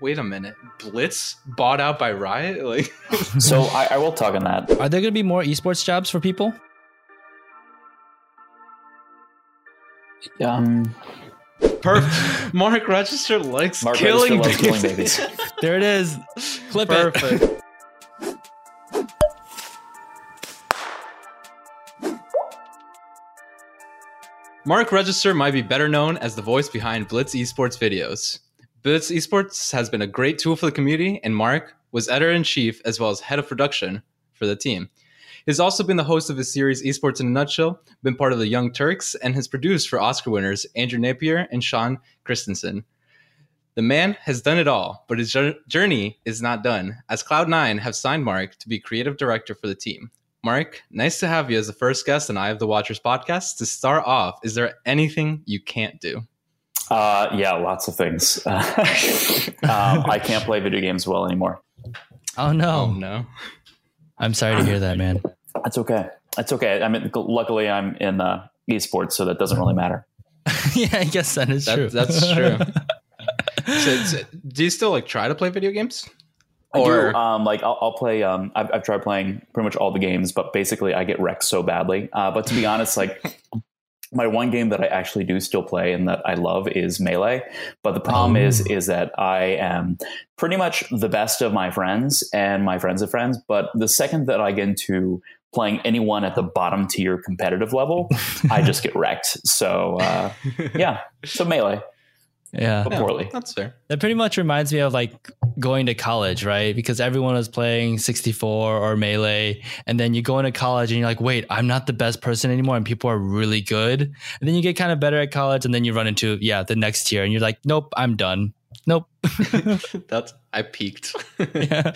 wait a minute, Blitz bought out by Riot? Like, So I, I will talk on that. Are there going to be more esports jobs for people? Um, perfect. Mark Register likes Mark killing, Register loves babies. killing babies. There it is. Clip it. Perfect. Mark Register might be better known as the voice behind Blitz Esports videos. Blitz Esports has been a great tool for the community, and Mark was editor in chief as well as head of production for the team. He's also been the host of his series Esports in a Nutshell, been part of the Young Turks, and has produced for Oscar winners Andrew Napier and Shawn Christensen. The man has done it all, but his journey is not done, as Cloud9 have signed Mark to be creative director for the team. Mark, nice to have you as the first guest on Eye of the Watchers podcast. To start off, is there anything you can't do? Uh, yeah, lots of things. um, I can't play video games well anymore. Oh no. Oh, no. I'm sorry to hear that, man. That's okay. That's okay. I mean, luckily I'm in uh, esports, so that doesn't really matter. yeah, I guess that is That- true. that's true. So, so do you still like try to play video games? I Or- do. Um, like I'll, I'll play. Um, I've, I've tried playing pretty much all the games, but basically I get wrecked so badly. Uh, but to be honest, like my one game that I actually do still play and that I love is Melee. But the problem Oh. is, is that I am pretty much the best of my friends and my friends of friends. But the second that I get into playing anyone at the bottom tier competitive level, I just get wrecked. So uh, yeah, so Melee, yeah. but Yeah, poorly. That's fair. That pretty much reminds me of like going to college, right? Because everyone was playing 64 or Melee. And then you go into college and you're like, wait, I'm not the best person anymore. And people are really good. And then you get kind of better at college. And then you run into, yeah, the next tier. And you're like, nope, I'm done. Nope. That's I peaked. yeah.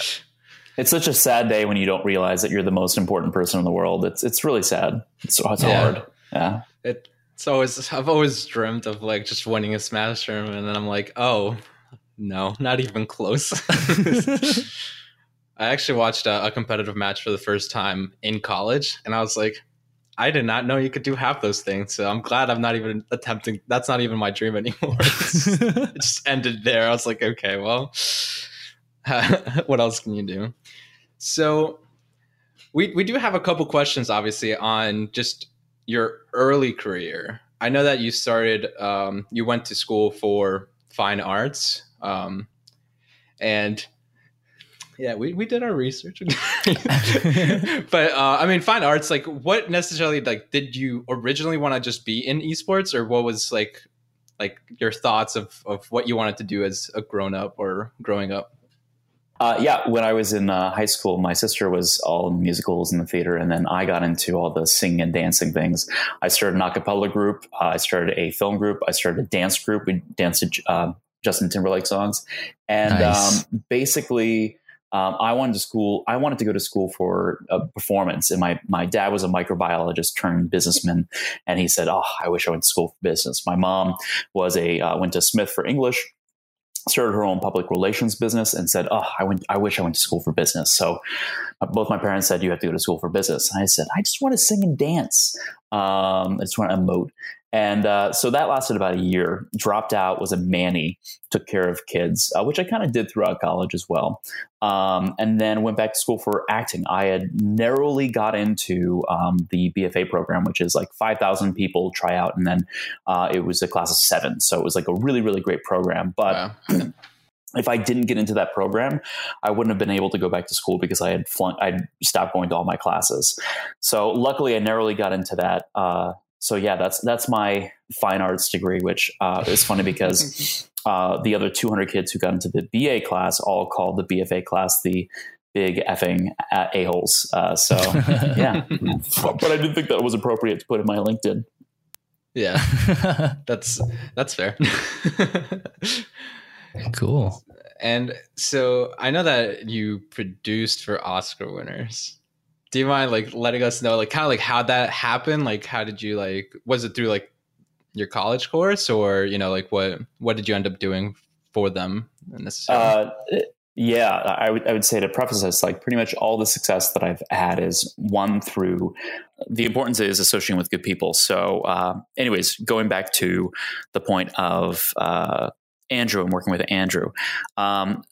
It's such a sad day when you don't realize that you're the most important person in the world. It's it's really sad. It's, it's Yeah. hard. Yeah. It, it's always I've always dreamt of like just winning a Smash tournament, and then I'm like, oh no, not even close. I actually watched a, a competitive match for the first time in college, and I was like, I did not know you could do half those things. So I'm glad I'm not even attempting. That's not even my dream anymore. It just ended there. I was like, okay, well, what else can you do? So we we do have a couple questions, obviously, on just your early career. I know that you started. Um, you went to school for fine arts, um, and yeah, we, we did our research. but uh, I mean, fine arts. Like, what necessarily like did you originally want to just be in esports, or what was like like your thoughts of of what you wanted to do as a grown up or growing up? Uh, yeah, when I was in uh, high school, my sister was all in musicals in the theater, and then I got into all the singing and dancing things. I started an a cappella group. Uh, I started a film group. I started a dance group. We danced to uh, Justin Timberlake songs, and Nice. um, basically, um, I wanted to school. I wanted to go to school for a performance, and my my dad was a microbiologist turned businessman, and he said, "Oh, I wish I went to school for business." My mom was a uh, went to Smith for English started her own public relations business and said, "Oh, I went. I wish I went to school for business." So, uh, both my parents said, "You have to go to school for business." And I said, "I just want to sing and dance. Um, I just want to emote." And uh, so that lasted about a year. Dropped out, was a manny, took care of kids, uh, which I kind of did throughout college as well. Um, and then went back to school for acting. I had narrowly got into um, the BFA program, which is like 5,000 people try out. And then uh, it was a class of seven. So it was like a really, really great program. But Wow. if I didn't get into that program, I wouldn't have been able to go back to school because I had flunk, I'd stopped going to all my classes. So luckily, I narrowly got into that. Uh, so yeah, that's that's my fine arts degree, which uh, is funny because uh, the other 200 kids who got into the BA class all called the BFA class the big effing a holes. Uh, so yeah, but I didn't think that was appropriate to put in my LinkedIn. yeah, that's that's fair. cool. And so I know that you produced for Oscar winners. Do you mind like letting us know like kind of like how that happened? Like how did you like was it through like your college course or you know like what what did you end up doing for them necessarily? Uh, yeah, I would I would say to preface this, like pretty much all the success that I've had is one through the importance is associating with good people. So, uh, anyways, going back to the point of uh, Andrew. I'm working with Andrew. Um,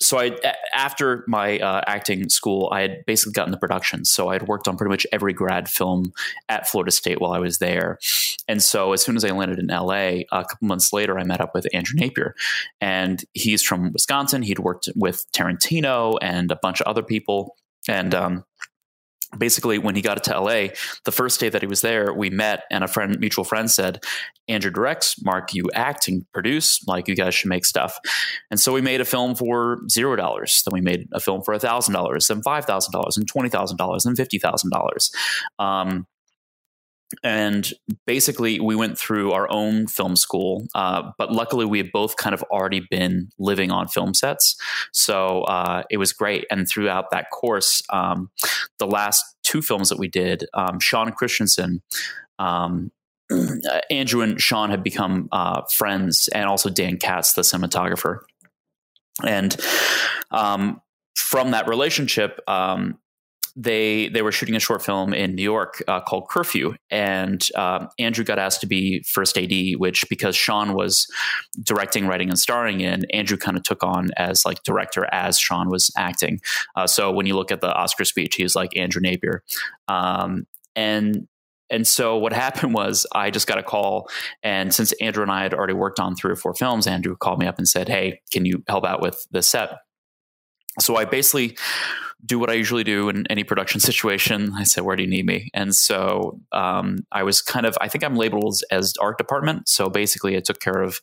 so I after my uh, acting school, I had basically gotten the production. So I had worked on pretty much every grad film at Florida State while I was there. And so as soon as I landed in LA, a couple months later, I met up with Andrew Napier, and he's from Wisconsin. He'd worked with Tarantino and a bunch of other people, and um, basically when he got to LA, the first day that he was there, we met and a friend, mutual friend said, Andrew directs, Mark, you act and produce, like you guys should make stuff. And so we made a film for zero dollars. Then we made a film for a thousand dollars, then five thousand dollars, and twenty thousand dollars, and fifty thousand dollars. Um, And basically we went through our own film school uh, but luckily we had both kind of already been living on film sets. So uh, it was great. And throughout that course um, the last two films that we did um, shawn christensen um, andrew and shawn had become uh, friends and also dan katz the cinematographer. And um, from that relationship um, they they were shooting a short film in New York uh, called Curfew, and uh, Andrew got asked to be first AD, which because Shawn was directing, writing, and starring in, Andrew kind of took on as like director as Shawn was acting. Uh, so when you look at the Oscar speech, he was like Andrew Napier, um, and and so what happened was I just got a call, and since Andrew and I had already worked on three or four films, Andrew called me up and said, "Hey, can you help out with the set?" So I basically do what I usually do in any production situation. I said, "Where do you need me?" And so um, I was kind of, I think I'm labeled as, art department. So basically, I took care of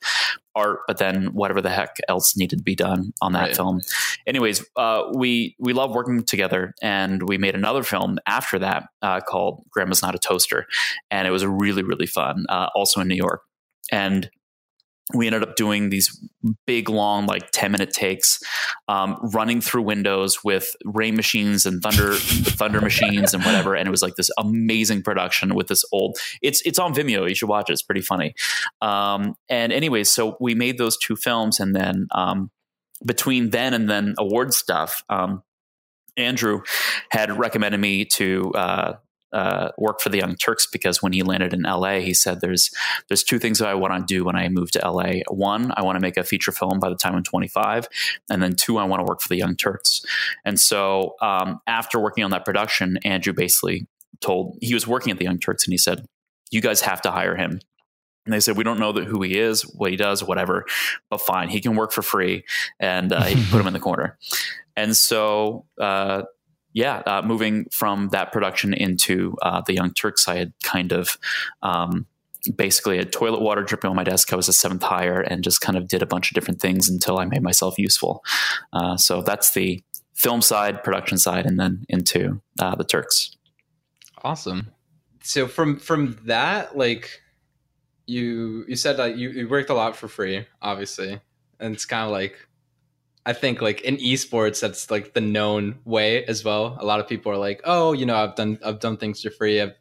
art, but then whatever the heck else needed to be done on that right. film. Anyways, uh, we we love working together, and we made another film after that uh, called "Grandma's Not a Toaster," and it was really really fun. Uh, also in New York, and we ended up doing these big long like 10 minute takes um, running through windows with rain machines and thunder thunder machines and whatever and it was like this amazing production with this old it's it's on vimeo you should watch it it's pretty funny. Um, and anyways so we made those two films and then um, between then and then award stuff um, Andrew had recommended me to uh, uh, work for the Young Turks because when he landed in LA, he said there's there's two things that I want to do when I move to LA. One, I want to make a feature film by the time I'm 25, and then two, I want to work for the Young Turks. And so um, after working on that production, Andrew basically told he was working at the Young Turks, and he said, "You guys have to hire him." And they said, we don't know who he is, what he does, whatever, but fine, he can work for free, and uh, he put him in the corner. And so uh, yeah, uh, moving from that production into uh, the Young Turks, I had kind of um, basically had toilet water dripping on my desk. I was a seventh hire and just kind of did a bunch of different things until I made myself useful. Uh, so that's the film side, production side, and then into uh, the Turks. Awesome. So from from that, like you you said that you, you worked a lot for free, obviously, and it's kind of like I think like in esports, that's like the known way as well. A lot of people are like, oh, you know, I've done I've done things for free. I've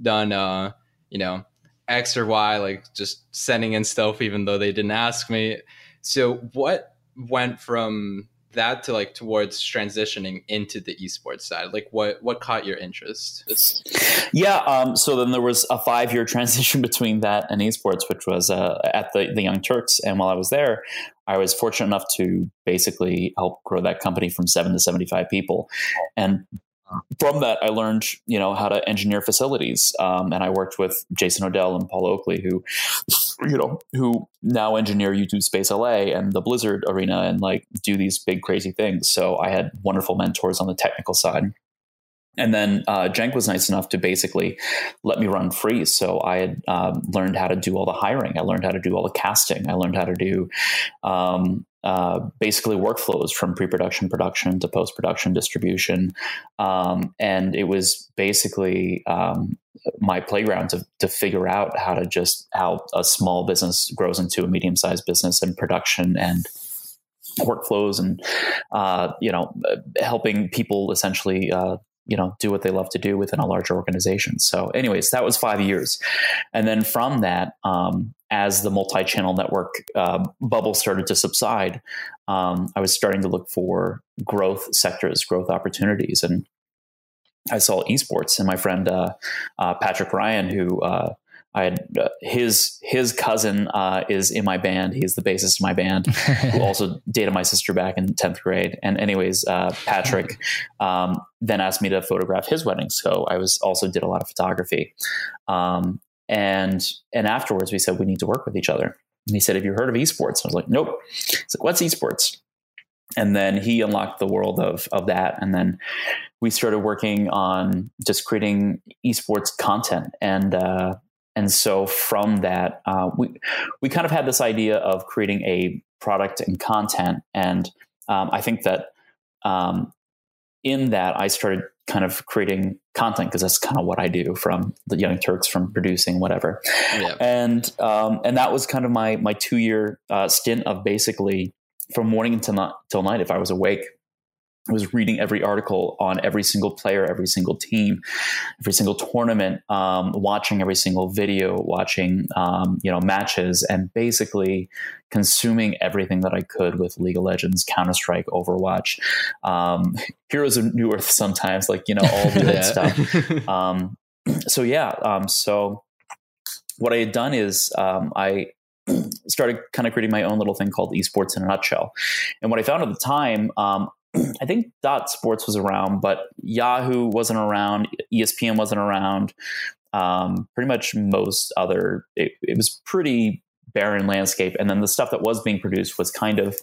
done uh, you know, X or Y, like just sending in stuff even though they didn't ask me. So what went from that to like towards transitioning into the esports side like what what caught your interest yeah um, so then there was a five year transition between that and esports which was uh, at the, the young turks and while i was there i was fortunate enough to basically help grow that company from seven to 75 people and from that, I learned, you know, how to engineer facilities. Um, and I worked with Jason Odell and Paul Oakley, who, you know, who now engineer YouTube Space LA and the Blizzard Arena and like do these big crazy things. So I had wonderful mentors on the technical side. And then uh, Cenk was nice enough to basically let me run free. So I had um, learned how to do all the hiring. I learned how to do all the casting. I learned how to do um, uh, basically workflows from pre-production, production to post-production distribution, um, and it was basically um, my playground to, to figure out how to just how a small business grows into a medium-sized business and production and workflows and uh, you know helping people essentially uh, you know do what they love to do within a larger organization. So anyways that was five years. And then from that um, as the multi-channel network uh, bubble started to subside um, i was starting to look for growth sectors growth opportunities. And i saw esports and my friend uh, uh, patrick ryan who uh, I had uh, his his cousin uh, is in my band. He's the bassist in my band, who also dated my sister back in tenth grade. And anyways, uh, Patrick um, then asked me to photograph his wedding, so I was also did a lot of photography. Um, and and afterwards, we said we need to work with each other. And he said, "Have you heard of esports?" I was like, "Nope." He's like, "What's esports?" And then he unlocked the world of of that, and then we started working on just creating esports content and uh, and so from that, uh, we we kind of had this idea of creating a product and content, and um, I think that um, in that I started kind of creating content because that's kind of what I do from the Young Turks, from producing whatever, yeah. and um, and that was kind of my my two year uh, stint of basically from morning until not, till night if I was awake I was reading every article on every single player, every single team, every single tournament, um, watching every single video, watching um, you know matches, and basically consuming everything that I could with League of Legends, Counter Strike, Overwatch, um, Heroes of Newerth. Sometimes, like you know all the stuff. Um, so yeah, um, so what I had done is um, I started kind of creating my own little thing called esports in a nutshell. And what I found at the time, um, I think Dot Sports was around, but Yahoo wasn't around, ESPN wasn't around. Um, pretty much most other, it, it, was pretty barren landscape. And then the stuff that was being produced was kind of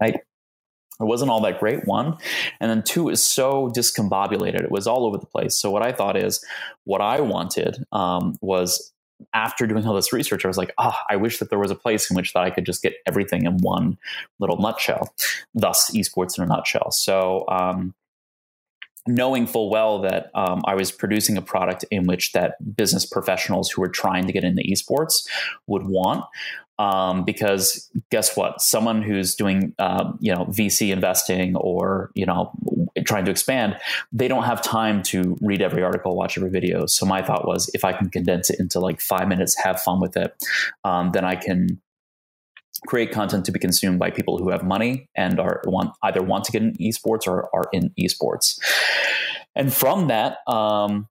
like, it wasn't all that great, one. And then two is so discombobulated. It was all over the place. So what I thought is what I wanted um, was after doing all this research, I was like, ah, oh, I wish that there was a place in which that I could just get everything in one little nutshell. Thus, esports in a nutshell. So, um, knowing full well that um, I was producing a product in which that business professionals who were trying to get into esports would want, um, because guess what? Someone who's doing uh, you know VC investing or you know trying to expand, they don't have time to read every article, watch every video. So my thought was, if I can condense it into like five minutes, have fun with it, um, then I can create content to be consumed by people who have money and are want either want to get in esports or are in esports. And from that, um,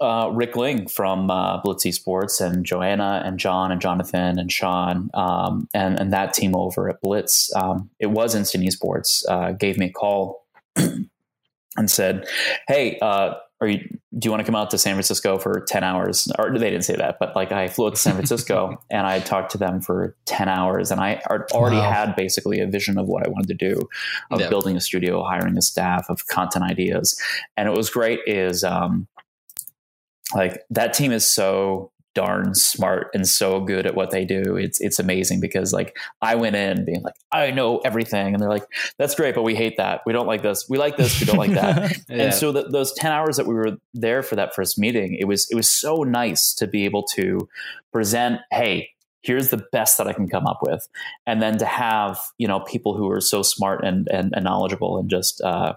uh, Rick Ling from uh, Blitz Esports and Joanna and John and Jonathan and Sean um, and and that team over at Blitz. Um, it was Instant Esports uh, gave me a call and said, "Hey, uh, are you, do you want to come out to San Francisco for 10 hours? Or they didn't say that, but like I flew out to San Francisco and I talked to them for 10 hours and I already wow. had basically a vision of what I wanted to do of yeah. building a studio, hiring a staff of content ideas. And it was great is, um, like that team is so darn smart and so good at what they do. It's it's amazing because like I went in being like I know everything, and they're like that's great, but we hate that. We don't like this. We like this. We don't like that. yeah. And so the, those ten hours that we were there for that first meeting, it was it was so nice to be able to present. Hey, here's the best that I can come up with, and then to have you know people who are so smart and and, and knowledgeable and just uh,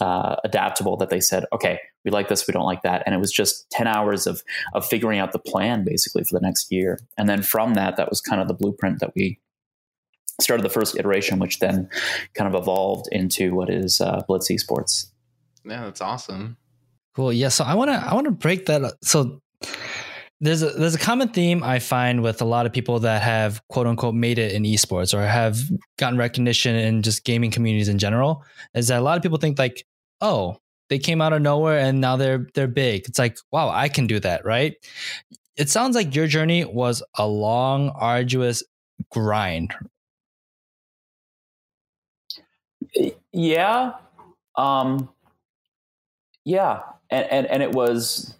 uh, adaptable that they said, okay, we like this, we don't like that. And it was just 10 hours of, of figuring out the plan basically for the next year. And then from that, that was kind of the blueprint that we started the first iteration, which then kind of evolved into what is uh, Blitz Esports. Yeah, that's awesome. Cool. Yeah. So I want to, I want to break that. Up. So there's a, there's a common theme I find with a lot of people that have quote unquote made it in esports or have gotten recognition in just gaming communities in general is that a lot of people think like, oh, they came out of nowhere and now they're they're big. It's like, wow, I can do that, right? It sounds like your journey was a long, arduous grind. Yeah. Um yeah. And and, and it was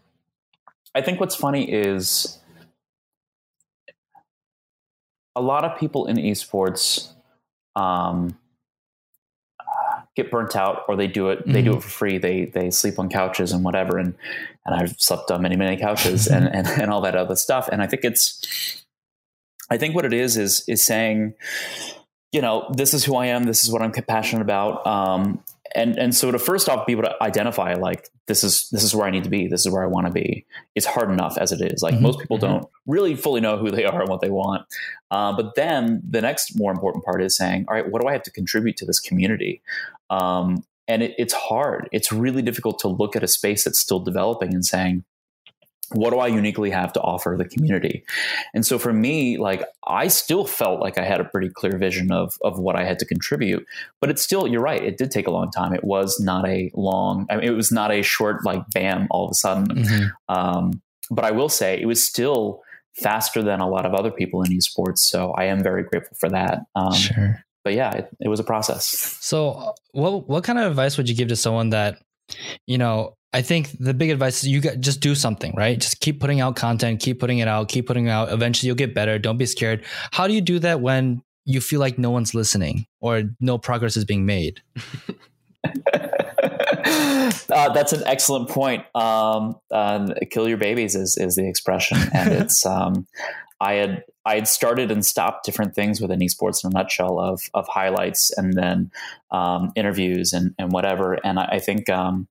I think what's funny is a lot of people in esports um, get burnt out or they do it mm-hmm. they do mm-hmm. it for free they they sleep on couches and whatever and and I've slept on many many couches and, and and all that other stuff and I think it's I think what it is is is saying you know this is who I am this is what I'm passionate about um, and and so to first off be able to identify like this is this is where I need to be this is where I want to be it's hard enough as it is like mm-hmm. most people mm-hmm. don't really fully know who they are and what they want uh, but then the next more important part is saying all right what do I have to contribute to this community um, and it, it's hard it's really difficult to look at a space that's still developing and saying what do I uniquely have to offer the community? And so for me, like I still felt like I had a pretty clear vision of of what I had to contribute, but it's still you're right. It did take a long time. It was not a long. I mean, it was not a short like bam all of a sudden. Mm-hmm. Um, but I will say it was still faster than a lot of other people in esports. So I am very grateful for that. Um, sure. But yeah, it, it was a process. So what what kind of advice would you give to someone that you know I think the big advice is you got just do something, right? Just keep putting out content, keep putting it out, keep putting it out. Eventually you'll get better. Don't be scared. How do you do that when you feel like no one's listening or no progress is being made? uh, that's an excellent point. Um, uh, kill your babies is, is the expression. And it's, um, I had, I had started and stopped different things within esports in a nutshell of, of highlights and then, um, interviews and, and whatever. And I, I think, um,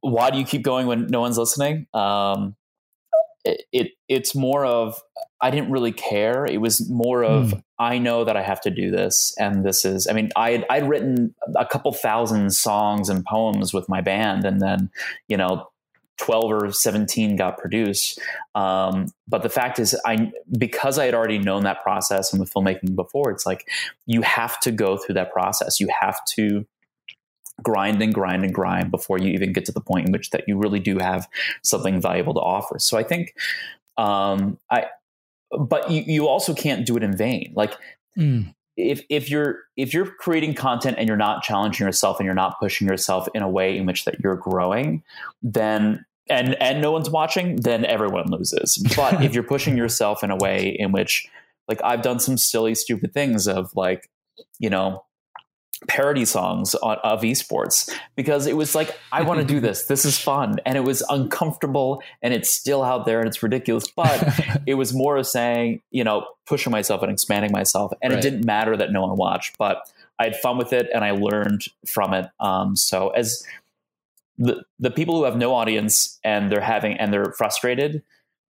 why do you keep going when no one's listening? Um, it, it, it's more of I didn't really care. It was more of mm. I know that I have to do this, and this is. I mean, I I'd written a couple thousand songs and poems with my band, and then you know 12 or 17 got produced. Um, but the fact is, I because I had already known that process and with filmmaking before, it's like you have to go through that process. You have to grind and grind and grind before you even get to the point in which that you really do have something valuable to offer. So I think um, I, but you, you also can't do it in vain. Like mm. if if you're if you're creating content and you're not challenging yourself and you're not pushing yourself in a way in which that you're growing, then and and no one's watching, then everyone loses. But if you're pushing yourself in a way in which like I've done some silly, stupid things of like, you know, parody songs of esports because it was like I want to do this. This is fun, and it was uncomfortable, and it's still out there, and it's ridiculous. But it was more of saying, you know, pushing myself and expanding myself, and right. it didn't matter that no one watched, but I had fun with it, and I learned from it. Um, so as the the people who have no audience and they're having and they're frustrated,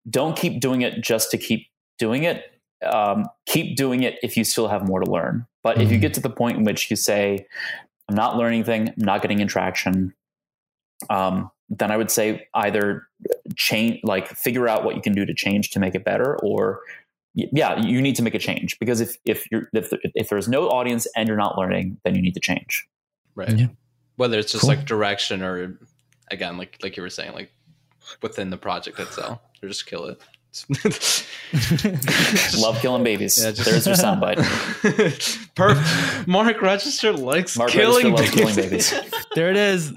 don't keep doing it just to keep doing it um, keep doing it if you still have more to learn. But mm-hmm. if you mm-hmm. get to the point in which you say, I'm not learning anything, I'm not getting in traction, um, then I would say either change, like figure out what you can do to change to make it better, or yeah, you need to make a change because if if you're if, if there's no audience and you're not learning, then you need to change. Right. Yeah. Whether it's just cool. like direction or again, like like you were saying, like within the project itself, or just kill it. Love killing babies. Yeah, just, There's your soundbite. Perfect. Mark Register likes Mark killing, Register babies. killing babies. there it is.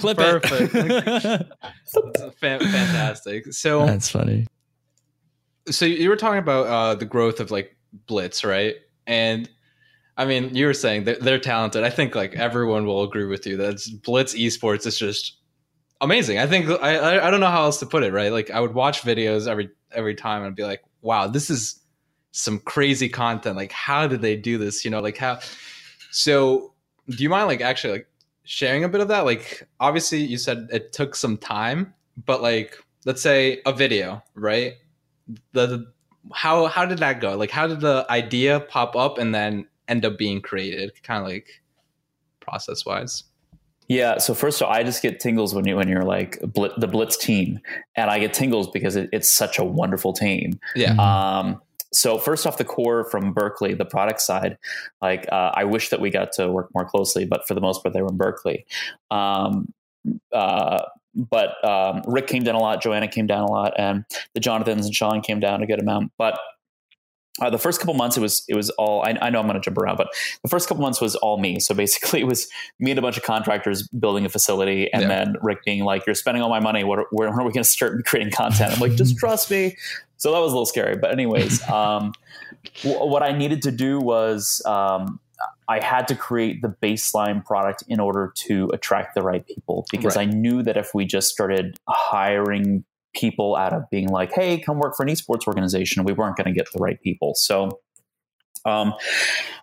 Clip Perfect. it. fantastic. So that's funny. So you were talking about uh, the growth of like Blitz, right? And I mean, you were saying that they're talented. I think like everyone will agree with you that Blitz esports is just amazing. I think I, I don't know how else to put it. Right? Like I would watch videos every every time and be like, wow, this is some crazy content. Like, how did they do this? You know, like how. So, do you mind like actually like sharing a bit of that? Like, obviously, you said it took some time, but like, let's say a video, right? The, the how how did that go? Like, how did the idea pop up and then end up being created? Kind of like process wise. Yeah. So first of all, I just get tingles when you when you're like Blit, the Blitz team, and I get tingles because it, it's such a wonderful team. Yeah. Um, so first off the core from Berkeley, the product side, like uh, I wish that we got to work more closely, but for the most part, they were in Berkeley. Um, uh, but um, Rick came down a lot, Joanna came down a lot, and the Jonathans and Sean came down a good amount. But uh, the first couple months it was it was all I, I know I'm going to jump around, but the first couple months was all me. So basically, it was me and a bunch of contractors building a facility, and yeah. then Rick being like, "You're spending all my money. What are, when are we going to start creating content?" I'm like, "Just trust me." So that was a little scary, but anyways, um, w- what I needed to do was um, I had to create the baseline product in order to attract the right people because right. I knew that if we just started hiring people out of being like, hey, come work for an esports organization. We weren't going to get the right people. So um,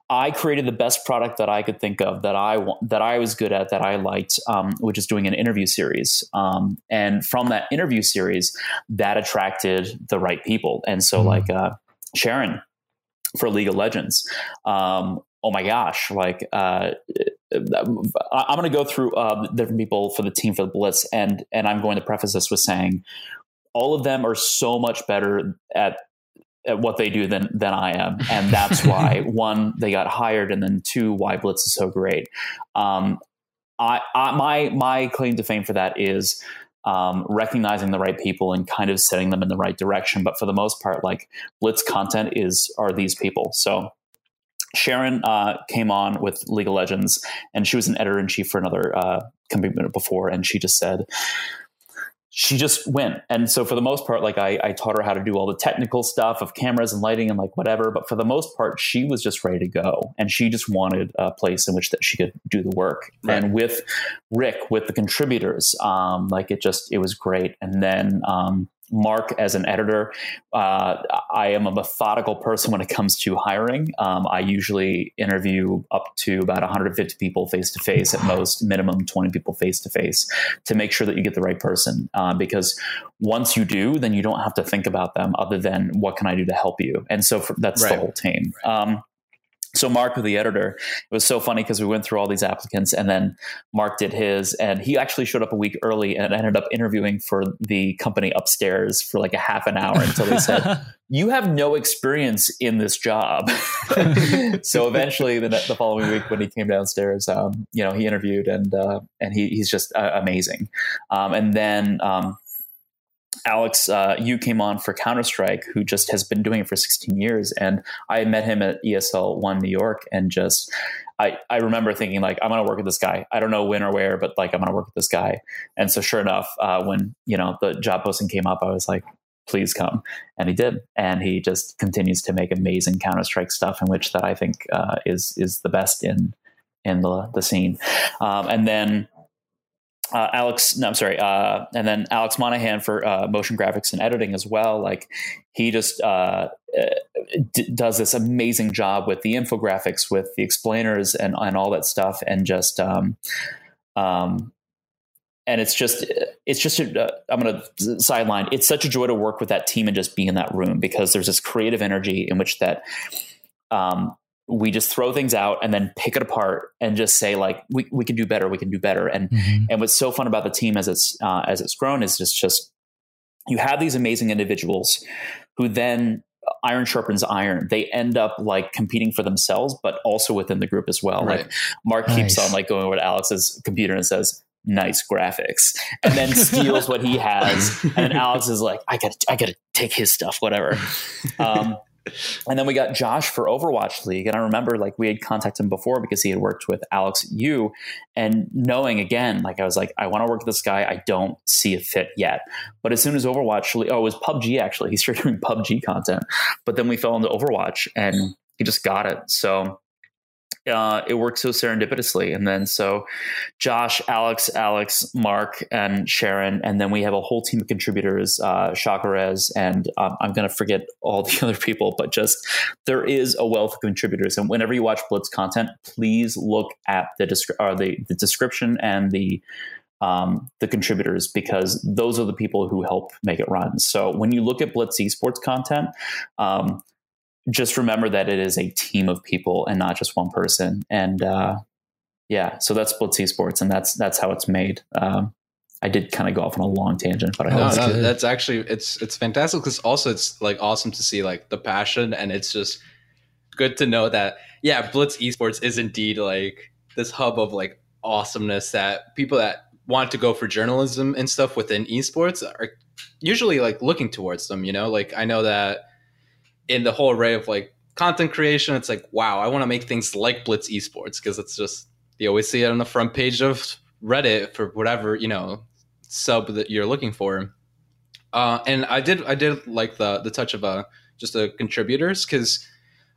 I created the best product that I could think of that I that I was good at that I liked, um, which is doing an interview series. Um, and from that interview series, that attracted the right people. And so, mm-hmm. like uh, Sharon for League of Legends. Um, oh my gosh! Like uh, I'm going to go through uh, different people for the team for the Blitz, and and I'm going to preface this with saying all of them are so much better at at what they do than than I am, and that's why one they got hired, and then two why Blitz is so great. Um, I, I my my claim to fame for that is um, recognizing the right people and kind of setting them in the right direction. But for the most part, like Blitz content is are these people. So Sharon uh, came on with League of Legends, and she was an editor in chief for another uh, company before, and she just said she just went. And so for the most part, like I, I, taught her how to do all the technical stuff of cameras and lighting and like whatever. But for the most part, she was just ready to go, and she just wanted a place in which that she could do the work. Right. And with Rick, with the contributors, um, like it just it was great. And then um, Mark as an editor. Uh, I am a methodical person when it comes to hiring. Um, I usually interview up to about 150 people face to face at most, minimum 20 people face to face to make sure that you get the right person. Uh, because once you do, then you don't have to think about them other than what can I do to help you. And so for, that's right. the whole team. Um, so Mark, the editor, it was so funny because we went through all these applicants, and then Mark did his, and he actually showed up a week early and ended up interviewing for the company upstairs for like a half an hour until they said, "You have no experience in this job." so eventually, the, the, following week when he came downstairs, um, you know, he interviewed, and uh, and he, he's just uh, amazing. Um, and then um, Alex, uh, you came on for Counter Strike, who just has been doing it for 16 years, and I met him at ESL One New York, and just I I remember thinking like I'm gonna work with this guy. I don't know when or where, but like I'm gonna work with this guy. And so sure enough, uh, when you know the job posting came up, I was like, please come, and he did, and he just continues to make amazing Counter Strike stuff, in which that I think uh, is is the best in in the the scene. Um, and then uh, Alex, no, I'm sorry, uh, and then Alex Monahan for uh, motion graphics and editing as well. Like he just uh, uh, d- does this amazing job with the infographics, with the explainers, and and all that stuff, and just um, um, and it's just it's just i am going to sideline. It's such a joy to work with that team and just be in that room because there's this creative energy in which that um, we just throw things out and then pick it apart and just say like we, we can do better we can do better and mm-hmm. and what's so fun about the team as it's uh, as it's grown is just just you have these amazing individuals who then iron sharpens iron they end up like competing for themselves but also within the group as well right. like mark nice. keeps on like going over to alex's computer and says nice graphics and then steals what he has and then alex is like i gotta i gotta take his stuff whatever um, and then we got Josh for Overwatch League. And I remember like we had contacted him before because he had worked with Alex Yu and knowing again, like I was like, I want to work with this guy. I don't see a fit yet. But as soon as Overwatch, League, oh, it was PUBG actually. He started doing PUBG content. But then we fell into Overwatch and he just got it. So uh, it worked so serendipitously. And then so Josh, Alex, Alex, Mark, and Sharon, and then we have a whole team of contributors, uh, Chakarez, and um, I'm going to forget all the other people, but just there is a wealth of contributors. And whenever you watch Blitz content, please look at the, descri- the, the description and the um, the contributors because those are the people who help make it run. So when you look at Blitz esports content, um, just remember that it is a team of people and not just one person. And uh, yeah, so that's Blitz Esports, and that's that's how it's made. Um, I did kind of go off on a long tangent, but I no, no, that's actually it's it's fantastic because also it's like awesome to see like the passion, and it's just good to know that yeah, Blitz Esports is indeed like this hub of like awesomeness that people that want to go for journalism and stuff within esports are usually like looking towards them. You know, like I know that in the whole array of like content creation, it's like, wow, I want to make things like Blitz Esports because it's just you always see it on the front page of Reddit for whatever you know sub that you're looking for. Uh, and I did I did like the the touch of uh, just the contributors because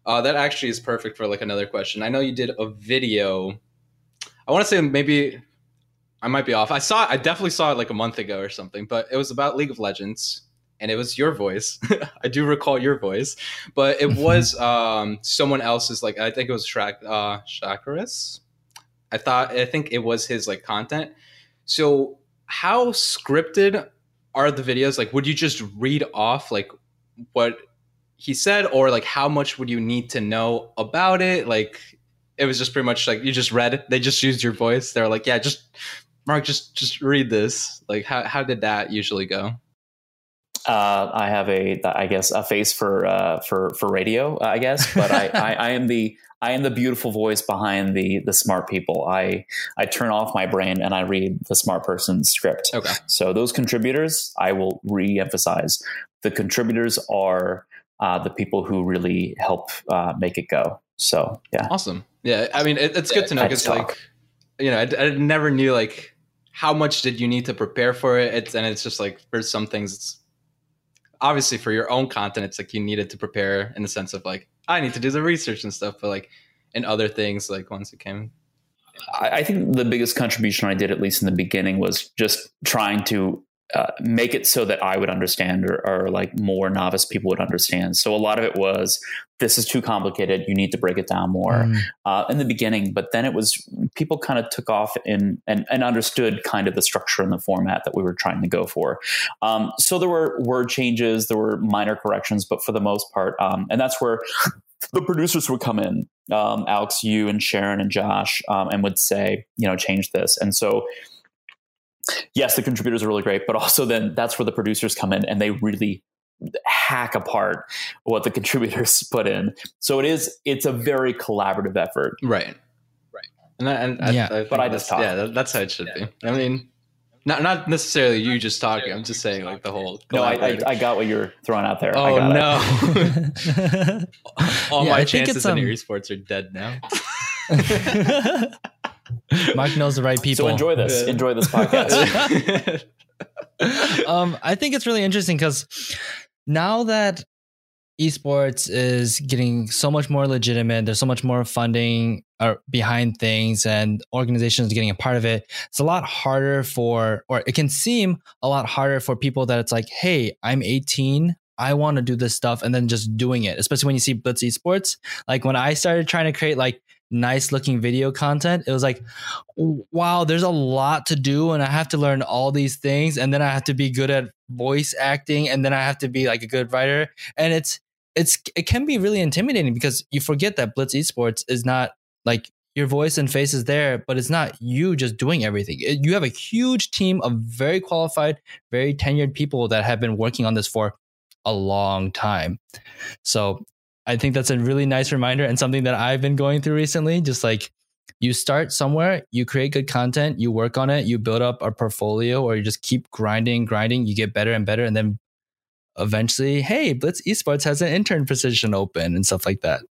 uh, that actually is perfect for like another question. I know you did a video. I want to say maybe I might be off. I saw I definitely saw it like a month ago or something, but it was about League of Legends and it was your voice. I do recall your voice, but it mm-hmm. was um, someone else's. Like I think it was Shak- uh, Shakaris. I thought I think it was his like content. So how scripted are the videos? Like, would you just read off like what he said, or like how much would you need to know about it? Like, it was just pretty much like you just read. They just used your voice. They're like, yeah, just Mark, just just read this. Like, how how did that usually go? Uh, I have a, I guess, a face for uh, for for radio, I guess. But I, I, I, am the I am the beautiful voice behind the the smart people. I I turn off my brain and I read the smart person's script. Okay. So those contributors, I will re-emphasize. The contributors are uh, the people who really help uh, make it go. So yeah, awesome. Yeah, I mean, it, it's good to know because like, you know, I, I never knew like how much did you need to prepare for it. It's and it's just like for some things, it's obviously for your own content, it's like you needed to prepare in the sense of like I need to do the research and stuff, but like in other things, like once it came. I think the biggest contribution I did, at least in the beginning, was just trying to uh, make it so that I would understand or, or, like more novice people would understand. So a lot of it was this is too complicated. You need to break it down more mm. uh, in the beginning. But then it was people kind of took off in and, and understood kind of the structure and the format that we were trying to go for. Um, so there were word changes, there were minor corrections, but for the most part, um, and that's where the producers would come in, um, Alex Yu and Sharon and Josh, um, and would say, you know, change this. And so yes, the contributors are really great, but also then that's where the producers come in and they really hack apart what the contributors put in. So it is it's a very collaborative effort. Right. Right. And, I, and yeah, I, I but I just talk. Yeah, that's how it should yeah. be. I mean, not not necessarily you just talking. I'm just saying like the whole. No, I, I, I got what you're throwing out there. Oh no! All yeah, my chances in um, esports are dead now. Mark knows the right people. So enjoy this. Enjoy this podcast. um, I think it's really interesting because now that esports is getting so much more legitimate, there's so much more funding uh, behind things, and organizations getting a part of it. It's a lot harder for, or it can seem a lot harder for people that it's like, hey, I'm 18. I want to do this stuff and then just doing it, especially when you see Blitz Esports. Like when I started trying to create like nice looking video content, it was like, wow, there's a lot to do. And I have to learn all these things. And then I have to be good at voice acting. And then I have to be like a good writer. And it's, it's, it can be really intimidating because you forget that Blitz Esports is not like your voice and face is there, but it's not you just doing everything. You have a huge team of very qualified, very tenured people that have been working on this for a long time. So I think that's a really nice reminder and something that I've been going through recently. Just like you start somewhere, you create good content, you work on it, you build up a portfolio, or you just keep grinding, grinding, you get better and better. And then eventually, hey, Blitz Esports has an intern position open and stuff like that.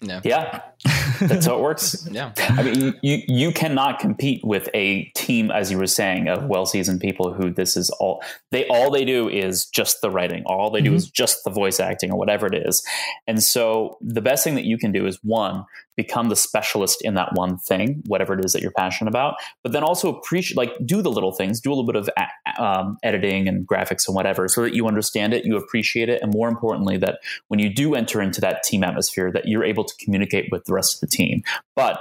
Yeah. Yeah. That's how it works. yeah. I mean, you, you cannot compete with a team, as you were saying, of well seasoned people who this is all they all they do is just the writing. All they do mm-hmm. is just the voice acting or whatever it is. And so the best thing that you can do is one, become the specialist in that one thing, whatever it is that you're passionate about, but then also appreciate, like, do the little things, do a little bit of um, editing and graphics and whatever, so that you understand it, you appreciate it, and more importantly, that when you do enter into that team atmosphere, that you're able to communicate with the rest of the team. But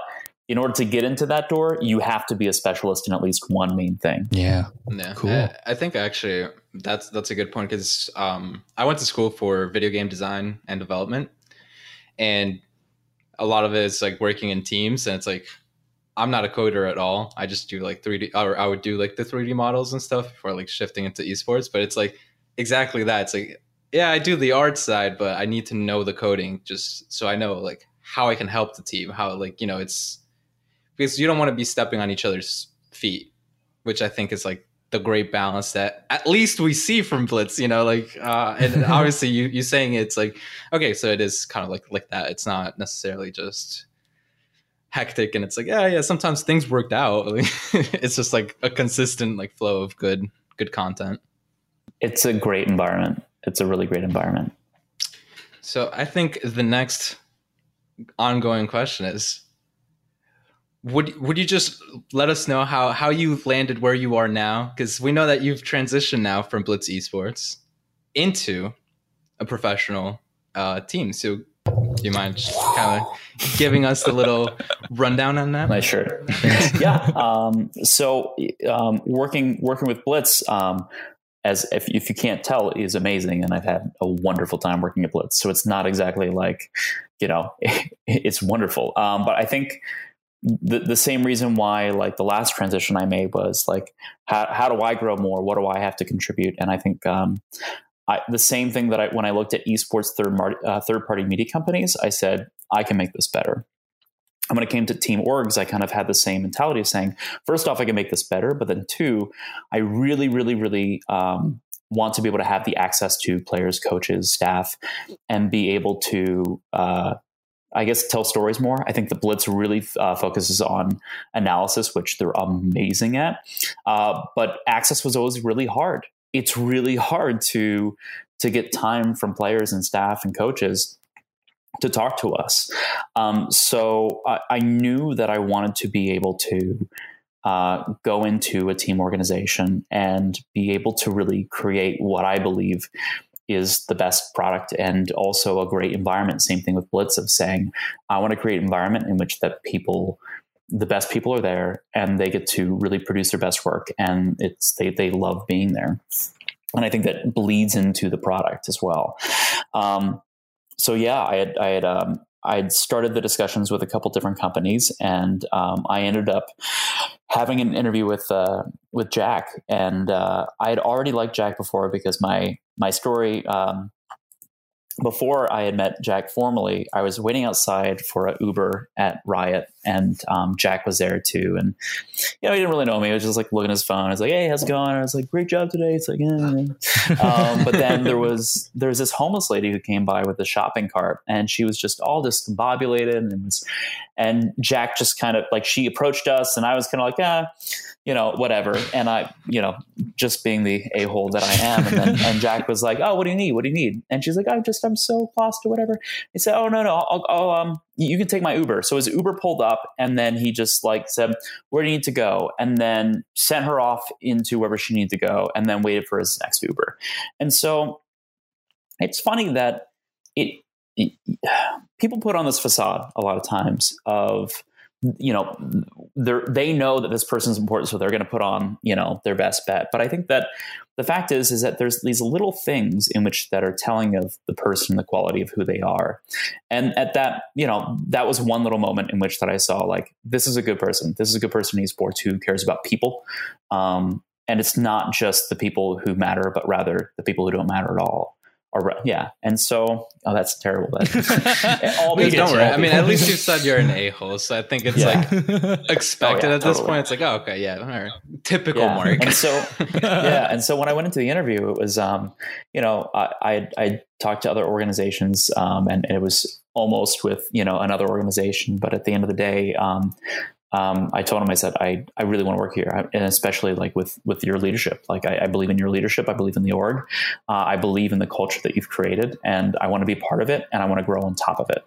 in order to get into that door, you have to be a specialist in at least one main thing. Yeah, yeah. cool. I, I think actually that's that's a good point because um, I went to school for video game design and development, and a lot of it is like working in teams and it's like I'm not a coder at all. I just do like 3D or I would do like the 3D models and stuff before like shifting into esports, but it's like exactly that. It's like yeah, I do the art side, but I need to know the coding just so I know like how I can help the team, how like, you know, it's because you don't want to be stepping on each other's feet, which I think is like the great balance that at least we see from Blitz, you know, like uh and obviously you you saying it's like okay, so it is kind of like like that. It's not necessarily just hectic and it's like yeah, yeah, sometimes things worked out. it's just like a consistent like flow of good good content. It's a great environment. It's a really great environment. So I think the next ongoing question is would would you just let us know how how you've landed where you are now? Because we know that you've transitioned now from Blitz Esports into a professional uh, team. So, do you mind just kind of giving us a little rundown on that? My sure. yeah. Um, so, um, working working with Blitz. Um, as if, if you can't tell is amazing and i've had a wonderful time working at blitz so it's not exactly like you know it's wonderful um, but i think the, the same reason why like the last transition I made was like how, how do I grow more? What do I have to contribute? And I think um, I, the same thing that I when I looked at esports third uh, third party media companies, I said I can make this better. And when it came to team orgs, I kind of had the same mentality of saying, first off, I can make this better, but then two, I really, really, really um, want to be able to have the access to players, coaches, staff, and be able to uh, I guess tell stories more. I think the Blitz really uh, focuses on analysis, which they're amazing at. Uh, but access was always really hard. It's really hard to to get time from players and staff and coaches to talk to us. Um, so I, I, knew that I wanted to be able to uh, go into a team organization and be able to really create what I believe is the best product and also a great environment. Same thing with Blitz of saying, I want to create an environment in which that people, the best people are there and they get to really produce their best work and it's they they love being there. And I think that bleeds into the product as well. Um, so yeah, I had I had um, I had started the discussions with a couple different companies, and um, I ended up having an interview with uh, with Jack. And uh, I had already liked Jack before because my my story um, before I had met Jack formally, I was waiting outside for an Uber at Riot, and um, Jack was there too. And you know, he didn't really know me. He was just like looking at his phone. I was like, "Hey, how's it going?" I was like, "Great job today." It's like, eh. um, but then there was there was this homeless lady who came by with a shopping cart, and she was just all discombobulated, and was, and Jack just kind of like she approached us, and I was kind of like, "Ah." you know, whatever. And I, you know, just being the a hole that I am. And then and Jack was like, "Oh, what do you need? What do you need?" And she's like, "I'm just, I'm so lost or whatever." He said, "Oh no, no, I'll, I'll um, you can take my Uber." So his Uber pulled up, and then he just like said, "Where do you need to go?" And then sent her off into wherever she needed to go, and then waited for his next Uber. And so it's funny that it, it people put on this facade a lot of times of you know they know that this person's important so they're going to put on you know their best bet. But i think that the fact is is that there's these little things in which that are telling of the person the quality of who they are. And at that you know that was one little moment in which that i saw like this is a good person. This is a good person in esports who cares about people. Um, and it's not just the people who matter but rather the people who don't matter at all or yeah, and so oh, that's terrible. That all don't worry. I mean, at least you said you're an a hole, so I think it's yeah. like expected oh, yeah, at this point. It's like, oh, okay, yeah, all right. typical yeah. Mark. And so, yeah, and so when I went into the interview, it was, um, you know, I I, I talked to other organizations, um, and, and, it was almost with you know another organization, but at the end of the day, um, um, I told him, I said, I, I really want to work here. And especially like with, with your leadership. Like I, I believe in your leadership. I believe in the org. Uh, I believe in the culture that you've created and I want to be part of it and I want to grow on top of it.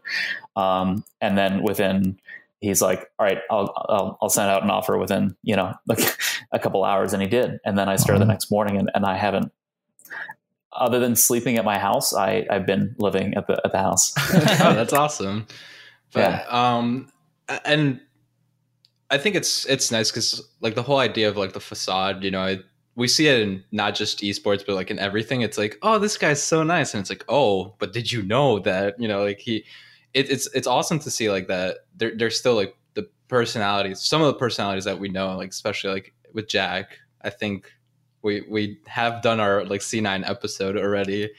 Um, and then within, he's like, all right, I'll, I'll, I'll, send out an offer within, you know, like a couple hours. And he did. And then I started the uh-huh. next morning and, and I haven't, other than sleeping at my house, I, I've been living at the, at the house. oh, that's awesome. But, yeah. um, and I think it's it's nice because like the whole idea of like the facade, you know, we see it in not just esports, but like in everything. It's like, oh, this guy's so nice, and it's like, oh, but did you know that you know, like he, it, it's it's awesome to see like that. There, there's still like the personalities, some of the personalities that we know, like especially like with Jack. I think we we have done our like C9 episode already.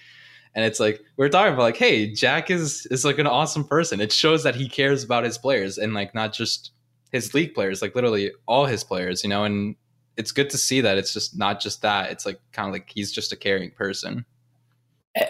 And it's like we're talking about like, hey, Jack is is like an awesome person. It shows that he cares about his players and like not just his league players, like literally all his players, you know, and it's good to see that it's just not just that. It's like kind of like he's just a caring person.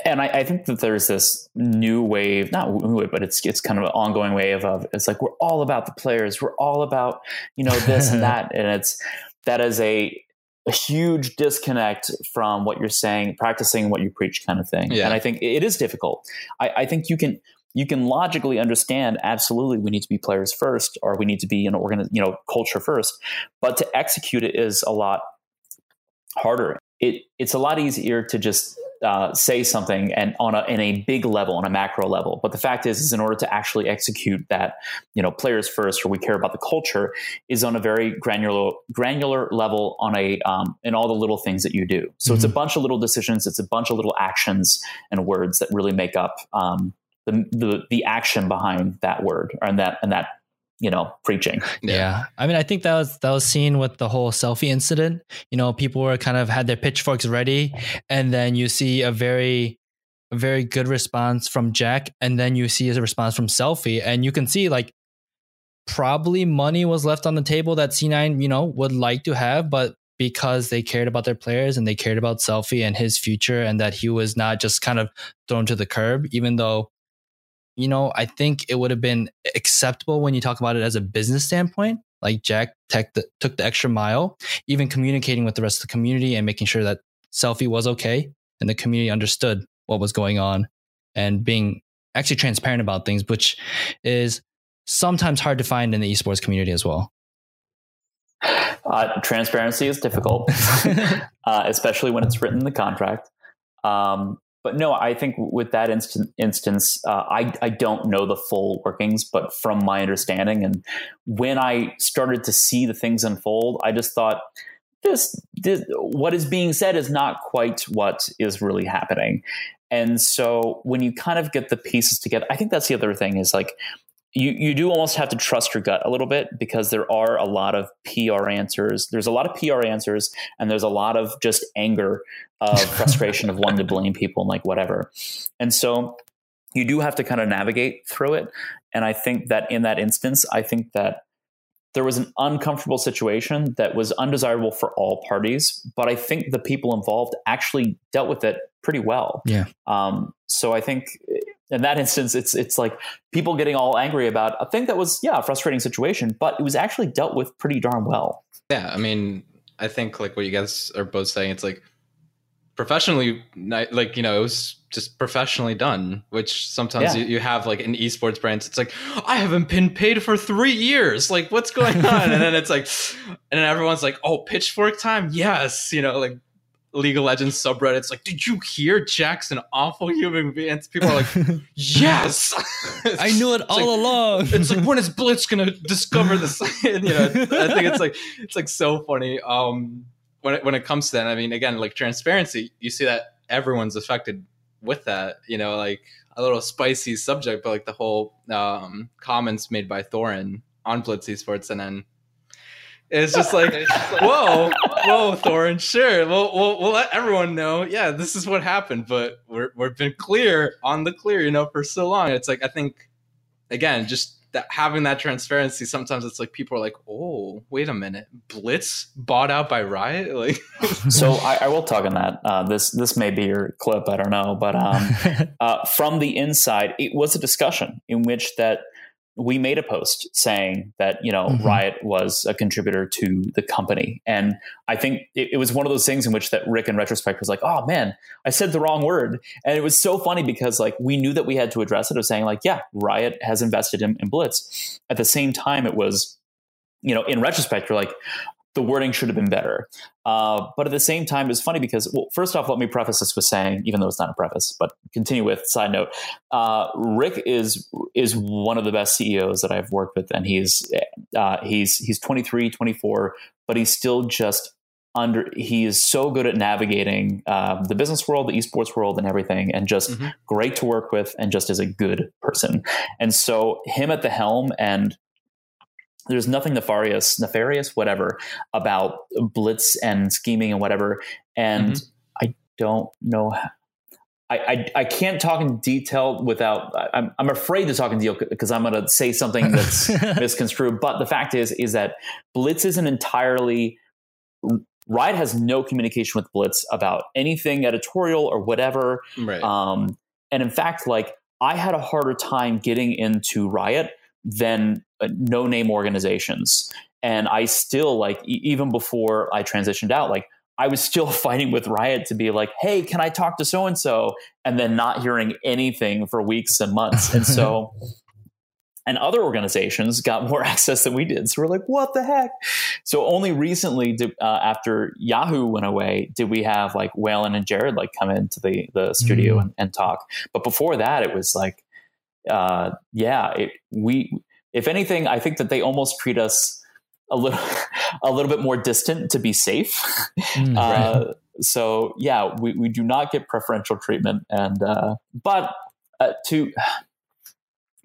And I, I, think that there's this new wave, not new wave, but it's it's kind of an ongoing wave of it's like we're all about the players, we're all about you know this and that, and it's that is a a huge disconnect from what you're saying, practicing what you preach, kind of thing. Yeah. And I think it is difficult. I, I think you can you can logically understand absolutely we need to be players first or we need to be an organ you know culture first but to execute it is a lot harder it it's a lot easier to just uh, say something and on a in a big level on a macro level but the fact is is in order to actually execute that you know players first or we care about the culture is on a very granular granular level on a um, in all the little things that you do so mm-hmm. it's a mm-hmm. bunch of little decisions it's a bunch of little actions and words that really make up um, the, the the action behind that word and that and that you know, preaching. Yeah. yeah. I mean, I think that was that was seen with the whole selfie incident. You know, people were kind of had their pitchforks ready, and then you see a very a very good response from Jack, and then you see a response from Selfie, and you can see like probably money was left on the table that C9, you know, would like to have, but because they cared about their players and they cared about Selfie and his future and that he was not just kind of thrown to the curb, even though, you know, I think it would have been acceptable when you talk about it as a business standpoint. Like Jack tech the, took the extra mile, even communicating with the rest of the community and making sure that Selfie was okay and the community understood what was going on and being actually transparent about things, which is sometimes hard to find in the esports community as well. Uh, transparency is difficult, uh, especially when it's written in the contract. Um, but no, I think with that instant, instance, uh, I, I don't know the full workings, but from my understanding, and when I started to see the things unfold, I just thought this, this what is being said is not quite what is really happening. And so when you kind of get the pieces together, I think that's the other thing is like you you do almost have to trust your gut a little bit because there are a lot of PR answers. There's a lot of PR answers, and there's a lot of just anger, of frustration of wanting to blame people and like whatever. And so you do have to kind of navigate through it. And I think that in that instance, I think that there was an uncomfortable situation that was undesirable for all parties, but I think the people involved actually dealt with it pretty well. Yeah. Um, so I think in that instance, it's it's like people getting all angry about a thing that was yeah a frustrating situation, but it was actually dealt with pretty darn well. Yeah, I mean, I think like what you guys are both saying, it's like professionally, like you know, it was just professionally done. Which sometimes yeah. you, you have like in esports brands, it's like I haven't been paid for three years. Like what's going on? and then it's like, and then everyone's like, oh, pitchfork time, yes, you know, like League of Legends subreddits like, did you hear Jack's an awful human being? And people are like, yes, I knew it all like, along. it's like when is Blitz gonna discover this? you know, I think it's like it's like so funny. Um, when it, when it comes to that, I mean, again, like transparency, you see that everyone's affected with that. You know, like a little spicy subject, but like the whole um, comments made by Thorin on Blitz Esports, and then it's just like, whoa, whoa, Thorin, sure. We'll, we'll, we'll let everyone know. Yeah, this is what happened, but we're, we've been clear on the clear, you know, for so long. It's like, I think, again, just that having that transparency, sometimes it's like people are like, oh, wait a minute, Blitz bought out by Riot? Like, so I, I, will talk on that. Uh, this, this may be your clip. I don't know. But um, uh, from the inside, it was a discussion in which that we made a post saying that you know mm-hmm. riot was a contributor to the company. And i think it, it, was one of those things in which that rick in retrospect was like oh man i said the wrong word. And it was so funny because like we knew that we had to address it of saying like yeah riot has invested in, in blitz. At the same time it was you know in retrospect you're like the wording should have been better. Uh, but at the same time, it's funny because, well, first off, let me preface this with saying, even though it's not a preface, but continue with side note. Uh, Rick is is one of the best CEOs that I've worked with, and he's uh, he's he's 23, 24, but he's still just under. He is so good at navigating um, the business world, the esports world, and everything, and just mm-hmm. great to work with, and just is a good person. And so, him at the helm and there's nothing nefarious, nefarious, whatever, about blitz and scheming and whatever. And mm-hmm. I don't know. How, I, I, I can't talk in detail without. I'm, I'm afraid to talk in detail because I'm going to say something that's misconstrued. But the fact is, is that Blitz isn't entirely. Riot has no communication with Blitz about anything editorial or whatever. Right. Um, and in fact, like I had a harder time getting into Riot than uh, no name organizations. And I still like even before I transitioned out, like I was still fighting with Riot to be like, hey, can I talk to so and so? And then not hearing anything for weeks and months. And so, and other organizations got more access than we did. So we're like, what the heck? So only recently, did, uh, after Yahoo went away, did we have like Whalen and Jared like come into the, the studio mm. and, and, talk. But before that, it was like, uh, yeah, it, we if anything, I think that they almost treat us a little a little bit more distant to be safe. Mm, uh, right. So yeah, we, we do not get preferential treatment, and uh, but uh, to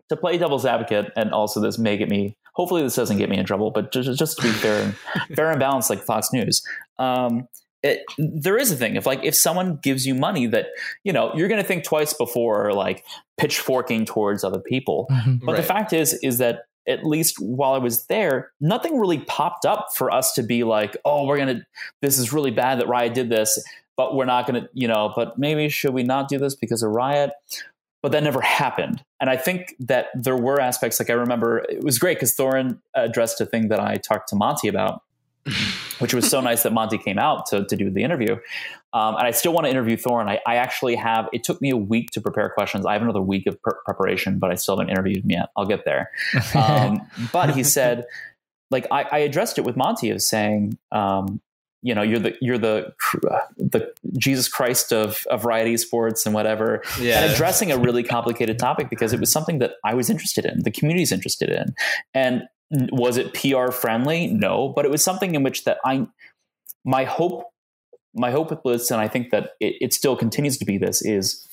to play devil's advocate, and also this may get me hopefully this doesn't get me in trouble, but just, just to be fair and fair and balanced, like Fox News. Um, it, there is a thing. If like if someone gives you money that you know you're going to think twice before like pitchforking towards other people. Mhm. but the fact is is that at least while i was there nothing really popped up for us to be like oh we're going to this is really bad that riot did this but we're not going to you know but maybe should we not do this because of riot? But that never happened. And i think that there were aspects like i remember it was great because thorin addressed a thing that i talked to monty about which was so nice that Monty came out to, to do the interview. Um, and I still want to interview Thorin. I, I actually have, it took me a week to prepare questions. I have another week of pre- preparation, but I still haven't interviewed him yet. I'll get there. Um, but he said, like, I, I addressed it with Monty of saying, um, you know, you're the you're the the Jesus Christ of of Riot Esports and whatever, Yeah. and addressing a really complicated topic because it was something that I was interested in, the community's interested in, and was it PR friendly? No, but it was something in which that I, my hope, my hope with Blitz, and I think that it, it still continues to be this is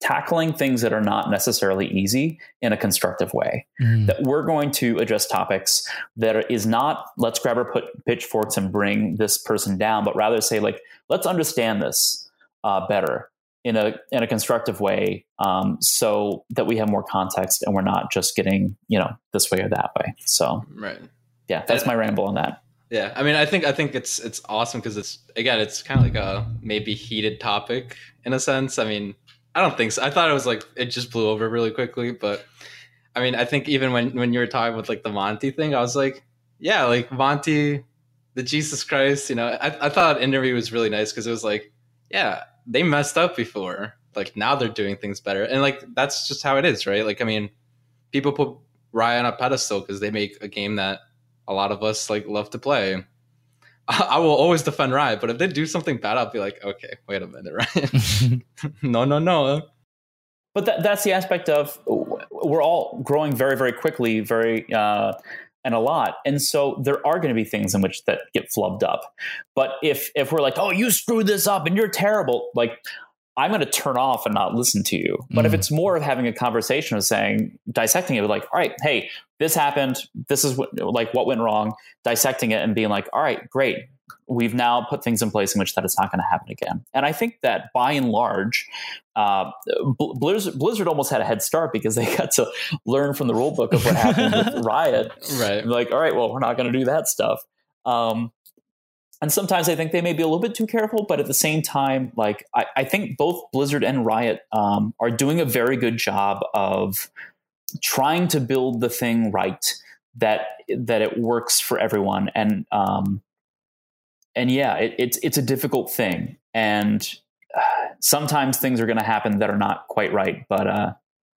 tackling things that are not necessarily easy in a constructive way. Mhm. That we're going to address topics that is not let's grab our put pitchforks and bring this person down, but rather say like let's understand this uh, better in a in a constructive way, um, so that we have more context and we're not just getting you know this way or that way. So right. yeah, that's my ramble on that. Yeah, I mean, I think I think it's it's awesome because it's again, it's kind of like a maybe heated topic in a sense. I mean, I don't think so. I thought it was like it just blew over really quickly, but I mean, I think even when when you were talking with like the Monty thing, I was like, yeah, like Monty, the Jesus Christ, you know, I I thought interview was really nice because it was like, yeah, they messed up before, like now they're doing things better, and like that's just how it is, right? Like, I mean, people put Riot on a pedestal because they make a game that a lot of us like love to play. I, I will always defend Riot, but if they do something bad, I'll be like, okay, wait a minute, Riot. no, no, no. But that, that's the aspect of we're all growing very, very quickly, very uh, and a lot, and so there are going to be things in which that get flubbed up. But if if we're like, oh, you screwed this up and you're terrible, like I'm going to turn off and not listen to you. But if Mm. it's more of having a conversation of saying, dissecting it, like, all right, hey, this happened. This is what, like what went wrong. Dissecting it and being like, all right, great. We've now put things in place in which that it's not going to happen again. And I think that by and large, uh, Blizzard, Blizzard almost had a head start because they got to learn from the rule book of what happened with Riot Right. like, all right, well, we're not going to do that stuff. Um, and sometimes I think they may be a little bit too careful, but at the same time, like I, I think both Blizzard and Riot um, are doing a very good job of trying to build the thing right that that it works for everyone. And um, and yeah, it, it's it's a difficult thing, and uh, sometimes things are going to happen that are not quite right, but. Uh,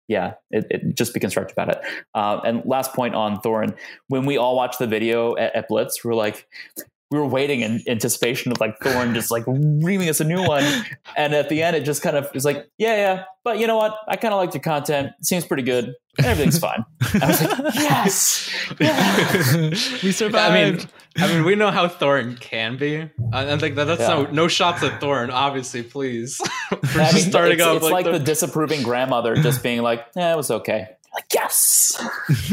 yeah, it, it, just be constructive about it. Uh, and last point on Thorin, when we all watched the video at, at Blitz, we're like, we were waiting in anticipation of like Thorin just like reaming us a new one, and at the end, it just kind of is like, yeah, yeah, but you know what? I kind of liked your content. It seems pretty good. Everything's fine. I was like, yes, we survived. I mean, I mean, we know how Thorin can be. I, I think that that's Yeah. no no shots at Thorin, obviously. Please, we're I just mean, starting it's, off it's like, like, the, the, disapproving grandmother just being like, yeah, it was okay. Like, yes.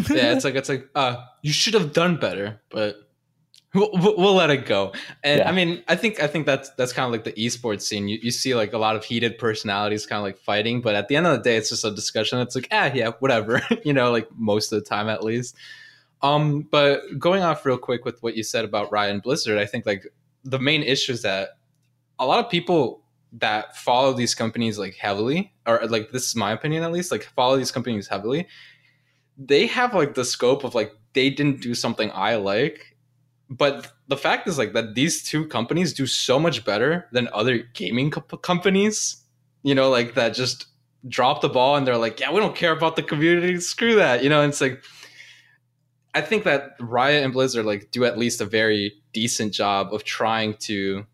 yeah. It's like it's like uh, you should have done better, but we'll, we'll let it go. And Yeah. I mean, I think I think that's that's kind of like the esports scene. You you see like a lot of heated personalities kind of like fighting, but at the end of the day, it's just a discussion. It's like ah yeah whatever, you know, like most of the time at least. Um, but going off real quick with what you said about Ryan Blizzard, I think like the main issue is that a lot of people that follow these companies like heavily, or like this is my opinion at least, like follow these companies heavily, they have like the scope of like they didn't do something I like. But the fact is like that these two companies do so much better than other gaming co- companies, you know, like that just drop the ball and they're like, yeah, we don't care about the community. Screw that. You know, and it's like, I think that Riot and Blizzard like do at least a very decent job of trying to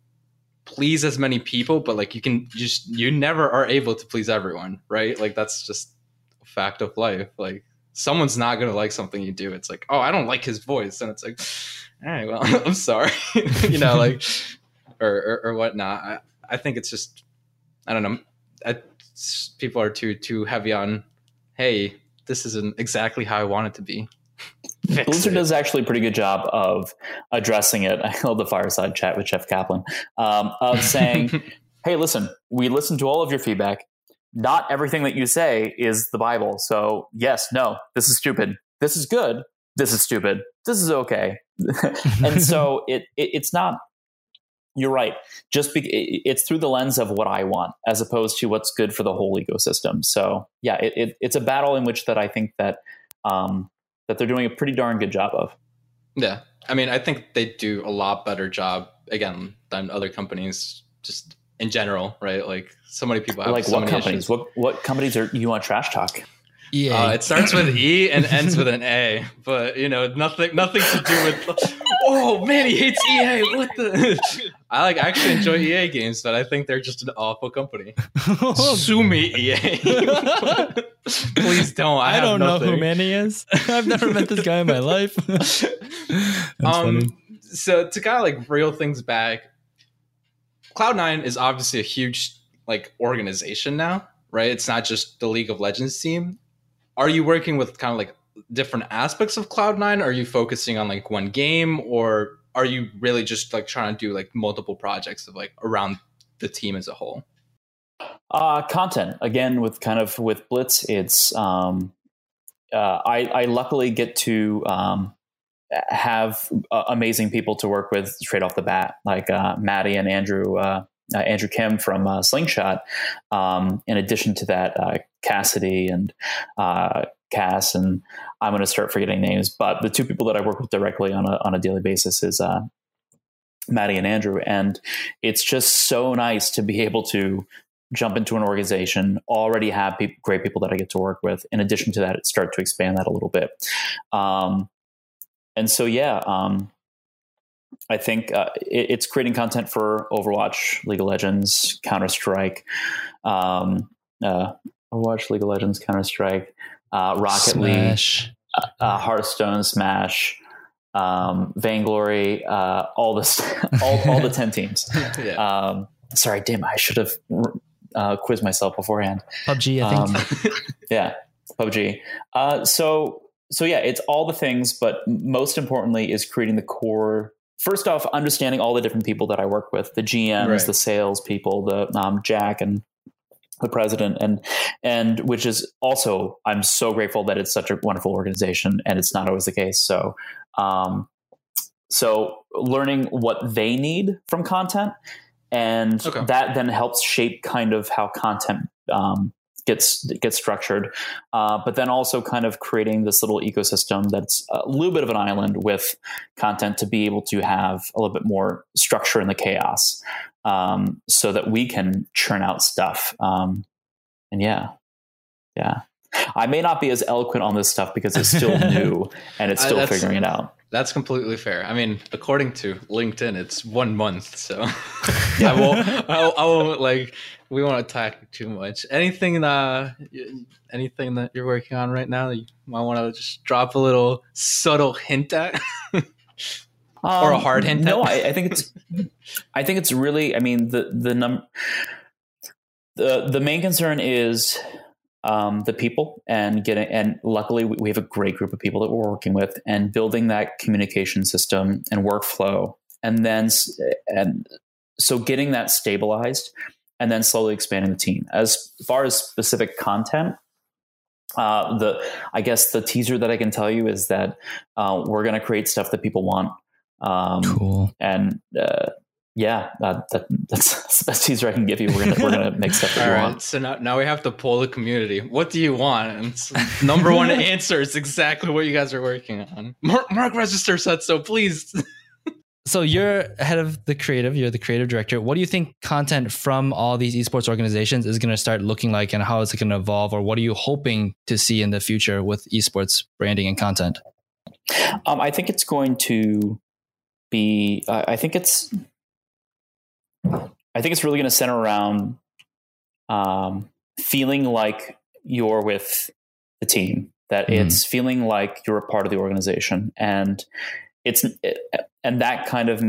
please as many people, but like you can just you never are able to please everyone, right? Like that's just a fact of life. Like someone's not gonna like something you do. It's like, oh, I don't like his voice, and it's like, all right, well, I'm sorry, you know, like or or, or whatnot. I, I think it's just I don't know. I, people are too too heavy on. Hey, this isn't exactly how I want it to be. Blizzard does actually a pretty good job of addressing it. I love the fireside chat with Jeff Kaplan um, of saying, "Hey, listen, we listened to all of your feedback. Not everything that you say is the Bible. So yes, no, this is stupid. This is good. This is stupid. This is okay." and so it, it it's not. You're right. Just be, it- it's through the lens of what I want, as opposed to what's good for the whole ecosystem. So yeah, it, it, it's a battle in which that I think that um, that they're doing a pretty darn good job of. Yeah. I mean, I think they do a lot better job again than other companies just in general, right? Like so many people have like so what companies? issues. What what companies are you want trash talk? EA. Uh, it starts with E and ends with an A, but you know, nothing nothing to do with Oh man, he hates EA. What the I like I actually enjoy EA games, but I think they're just an awful company. Sue me, EA. Please don't. I, I don't know who. Manny is. I've never met this guy in my life. Um, funny. so to kind of like reel things back, Cloud9 is obviously a huge like organization now, right? It's not just the League of Legends team. Are you working with kind of like different aspects of Cloud9? Are you focusing on like one game or are you really just like trying to do like multiple projects of like around the team as a whole? Uh, content again with kind of with Blitz. It's um, uh, I I luckily get to um, have uh, amazing people to work with straight off the bat, like uh, Maddie and Andrew. Uh, Andrew Kim from uh, Slingshot. Um, in addition to that, uh, Cassidy and uh, Cass, and I'm going to start forgetting names, but the two people that I work with directly on a on a daily basis is uh, Maddie and Andrew, and it's just so nice to be able to jump into an organization, already have peop great people that I get to work with. In addition to that, start to expand that a little bit. Um, and so, yeah, um, I think uh, it, it's creating content for Overwatch, League of Legends, Counter Strike, um, uh, Overwatch, League of Legends, Counter Strike, uh, Rocket League, Smash. uh, Hearthstone, Smash, um, Vainglory, uh, all this, all, all the ten teams. yeah. Um, sorry, damn, I should have uh, quizzed myself beforehand. PUBG, I think. Um, yeah, PUBG. Uh, so, so yeah, it's all the things, but most importantly, is creating the core. First off, understanding all the different people that I work with, the GMs, Right. the sales people, the um, Jack and the president, and and which is also I'm so grateful that it's such a wonderful organization, and it's not always the case. So, um, so learning what they need from content and Okay. that then helps shape kind of how content um, gets gets structured. Uh, but then also kind of creating this little ecosystem that's a little bit of an island with content to be able to have a little bit more structure in the chaos, um, so that we can churn out stuff. Um, and yeah, yeah. I may not be as eloquent on this stuff because it's still new and it's still that's- figuring it out. That's completely fair. I mean, according to LinkedIn, it's one month, so I won't. I, I won't like. We won't attack too much. Anything uh, anything that you're working on right now that you might want to just drop a little subtle hint at? Or a hard hint Um, No, at- I, I think it's. I think it's really. I mean, the the num. The the main concern is um, the people and getting and luckily we have a great group of people that we're working with and building that communication system and workflow and then and so getting that stabilized and then slowly expanding the team as far as specific content uh, the I guess the teaser that I can tell you is that uh, we're going to create stuff that people want um, Cool. and uh, yeah, that, that, that's, that's the best teaser I can give you. We're gonna we're gonna make stuff that you right, want. so now, now we have to poll the community. What do you want? And number one answer is exactly what you guys are working on. Mark, Mark Register said so. Please. So you're head of the creative, you're the creative director. What do you think content from all these esports organizations is going to start looking like and how is it going to evolve or what are you hoping to see in the future with esports branding and content? Um, I think it's going to be. Uh, I think it's. I think it's really going to center around um, feeling like you're with the team. That Mhm. it's feeling like you're a part of the organization, and it's and that kind of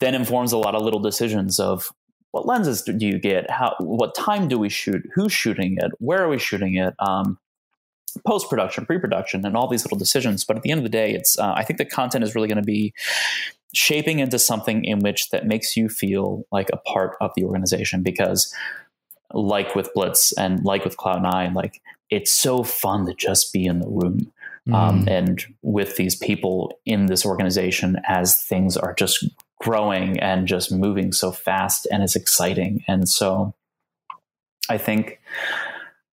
then informs a lot of little decisions of what lenses do you get, how what time do we shoot, who's shooting it, where are we shooting it. Um, post production, pre production, and all these little decisions. But at the end of the day, it's uh, I think the content is really going to be shaping into something in which that makes you feel like a part of the organization because like with blitz and like with cloud nine like it's so fun to just be in the room mm. um, and with these people in this organization as things are just growing and just moving so fast and it's exciting and so i think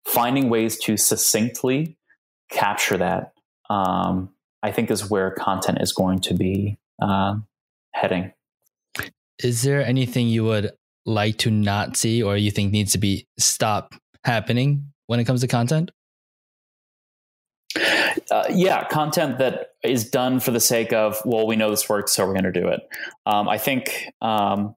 finding ways to succinctly capture that um, i think is where content is going to be uh, heading. Is there anything you would like to not see or you think needs to be stop happening when it comes to content? Uh, yeah, content that is done for the sake of, well, we know this works, so we're going to do it. Um, I think, um,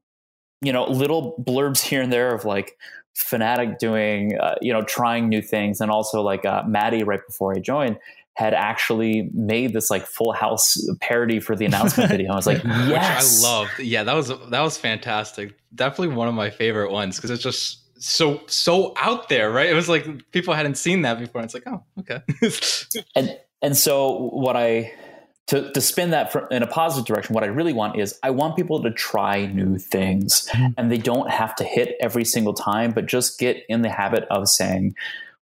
you know, little blurbs here and there of like Fnatic doing, uh, you know, trying new things, and also like uh, Maddie right before I joined had actually made this like full house parody for the announcement video. I was like, yes. I loved. Yeah, that was that was fantastic. Definitely one of my favorite ones because it's just so so out there, right? It was like people hadn't seen that before. It's like, oh, okay. and and so what I to, to spin that in a positive direction, what I really want is I want people to try new things mm-hmm. and they don't have to hit every single time, but just get in the habit of saying,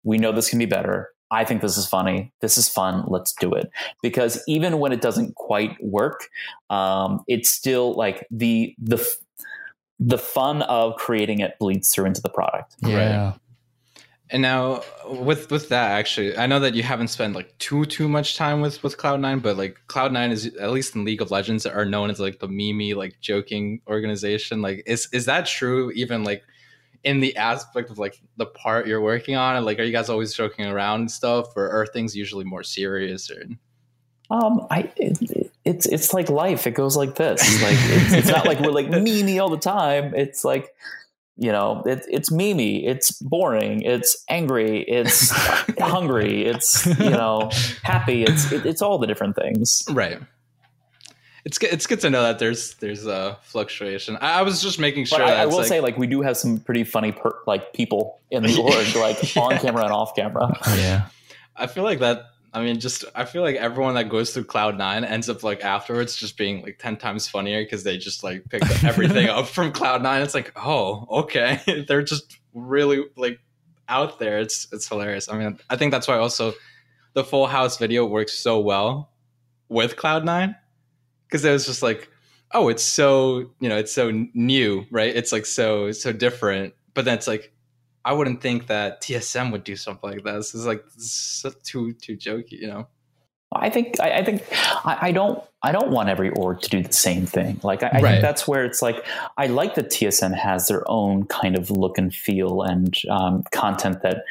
we know this can be better. I think this is funny. This is fun. Let's do it. Because even when it doesn't quite work, um, it's still like the the the fun of creating it bleeds through into the product. Yeah. Right. And now with with that actually, I know that you haven't spent like too too much time with with Cloud Nine, but like Cloud Nine is at least in League of Legends are known as like the meme like joking organization. Like is is that true? Even like in the aspect of like the part you're working on? And like, are you guys always joking around and stuff, or are things usually more serious? Or um, I it, it's it's like life. It goes like this. Like it's, it's not like we're like memey all the time. It's like you know, it, it's memey. It's boring. It's angry. It's hungry. It's you know, happy. It's it, it's all the different things. Right it's good, it's good to know that there's there's a fluctuation. I, I was just making sure. But I, I will like, say, like, we do have some pretty funny per, like people in the org, like on camera and off camera. Oh, yeah, I feel like that. I mean, just I feel like everyone that goes through Cloud Nine ends up like afterwards just being like ten times funnier because they just like pick everything up from Cloud Nine. It's like, oh, okay, they're just really like out there. It's it's hilarious. I mean, I think that's why also the Full House video works so well with Cloud Nine because it was just like, oh, it's so you know, it's so new, right? It's like so so different. But then it's like, I wouldn't think that TSM would do something like this. It's like so too too jokey, you know. I think I, I think I, I, don't I don't want every org to do the same thing. Like I, I right. think that's where it's like I like that TSM has their own kind of look and feel and um, content that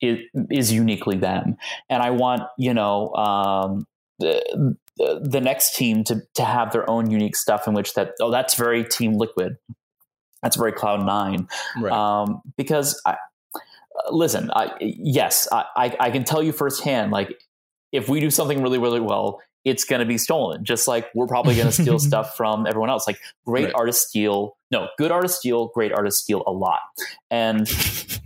is, is uniquely them, and I want you know um, the, the next team to to have their own unique stuff in which that oh that's very Team Liquid, that's very Cloud Nine, right. um, because I, listen, I, yes, I, I can tell you firsthand, like if we do something really really well, it's going to be stolen. Just like we're probably going to steal stuff from everyone else. Like great right. artists steal, no, good artists steal, great artists steal a lot, and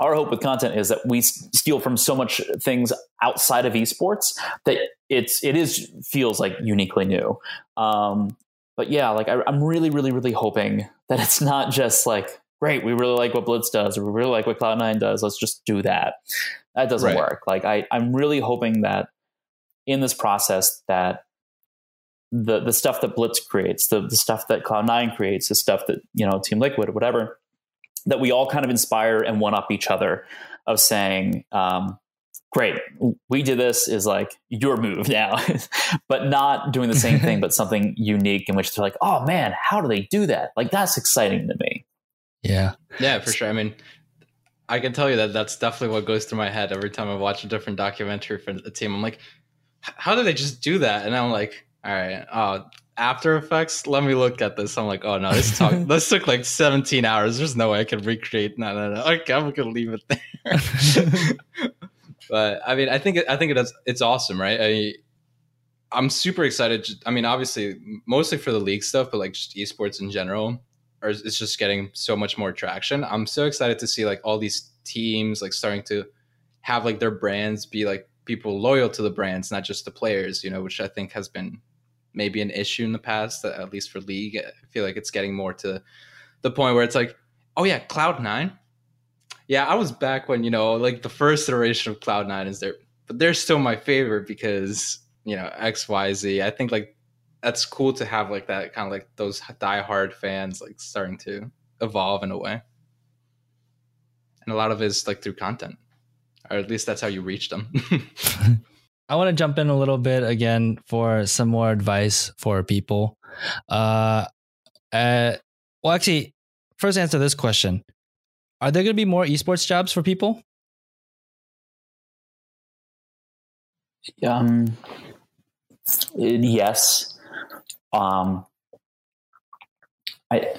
our hope with content is that we steal from so much things outside of esports that it's it is feels like uniquely new. Um, but yeah, like I, I'm really, really, really hoping that it's not just like great, we really like what Blitz does, or we really like what Cloud9 does. Let's just do that. That doesn't right. work. Like I, I'm really hoping that in this process that the the stuff that Blitz creates, the the stuff that Cloud9 creates, the stuff that you know Team Liquid or whatever, that we all kind of inspire and one up each other of saying, um, great, we did this is like your move now, but not doing the same thing, but something unique in which they're like, oh man, how do they do that? Like that's exciting to me. Yeah. Yeah, for sure. I mean, I can tell you that that's definitely what goes through my head every time I watch a different documentary for the team. I'm like, how do they just do that? And I'm like, all right, oh, after Effects. Let me look at this. I'm like, oh no, this talk this took like 17 hours. There's no way I can recreate. No, no, no. Okay, I'm gonna leave it there. but I mean, I think I think it is, it's awesome, right? I, I'm super excited. I mean, obviously, mostly for the league stuff, but like just esports in general, or it's just getting so much more traction. I'm so excited to see like all these teams like starting to have like their brands be like people loyal to the brands, not just the players, you know, which I think has been maybe an issue in the past, at least for League. I feel like it's getting more to the point where it's like, oh yeah, Cloud Nine. Yeah, I was back when you know, like the first iteration of Cloud Nine is there, but they're still my favorite because you know X Y Z. I think like that's cool to have like that kind of like those diehard fans like starting to evolve in a way, and a lot of it is like through content, or at least that's how you reach them. I want to jump in a little bit again for some more advice for people. Uh, uh, well, actually, first answer this question: Are there going to be more esports jobs for people? Um, yes. Um, I.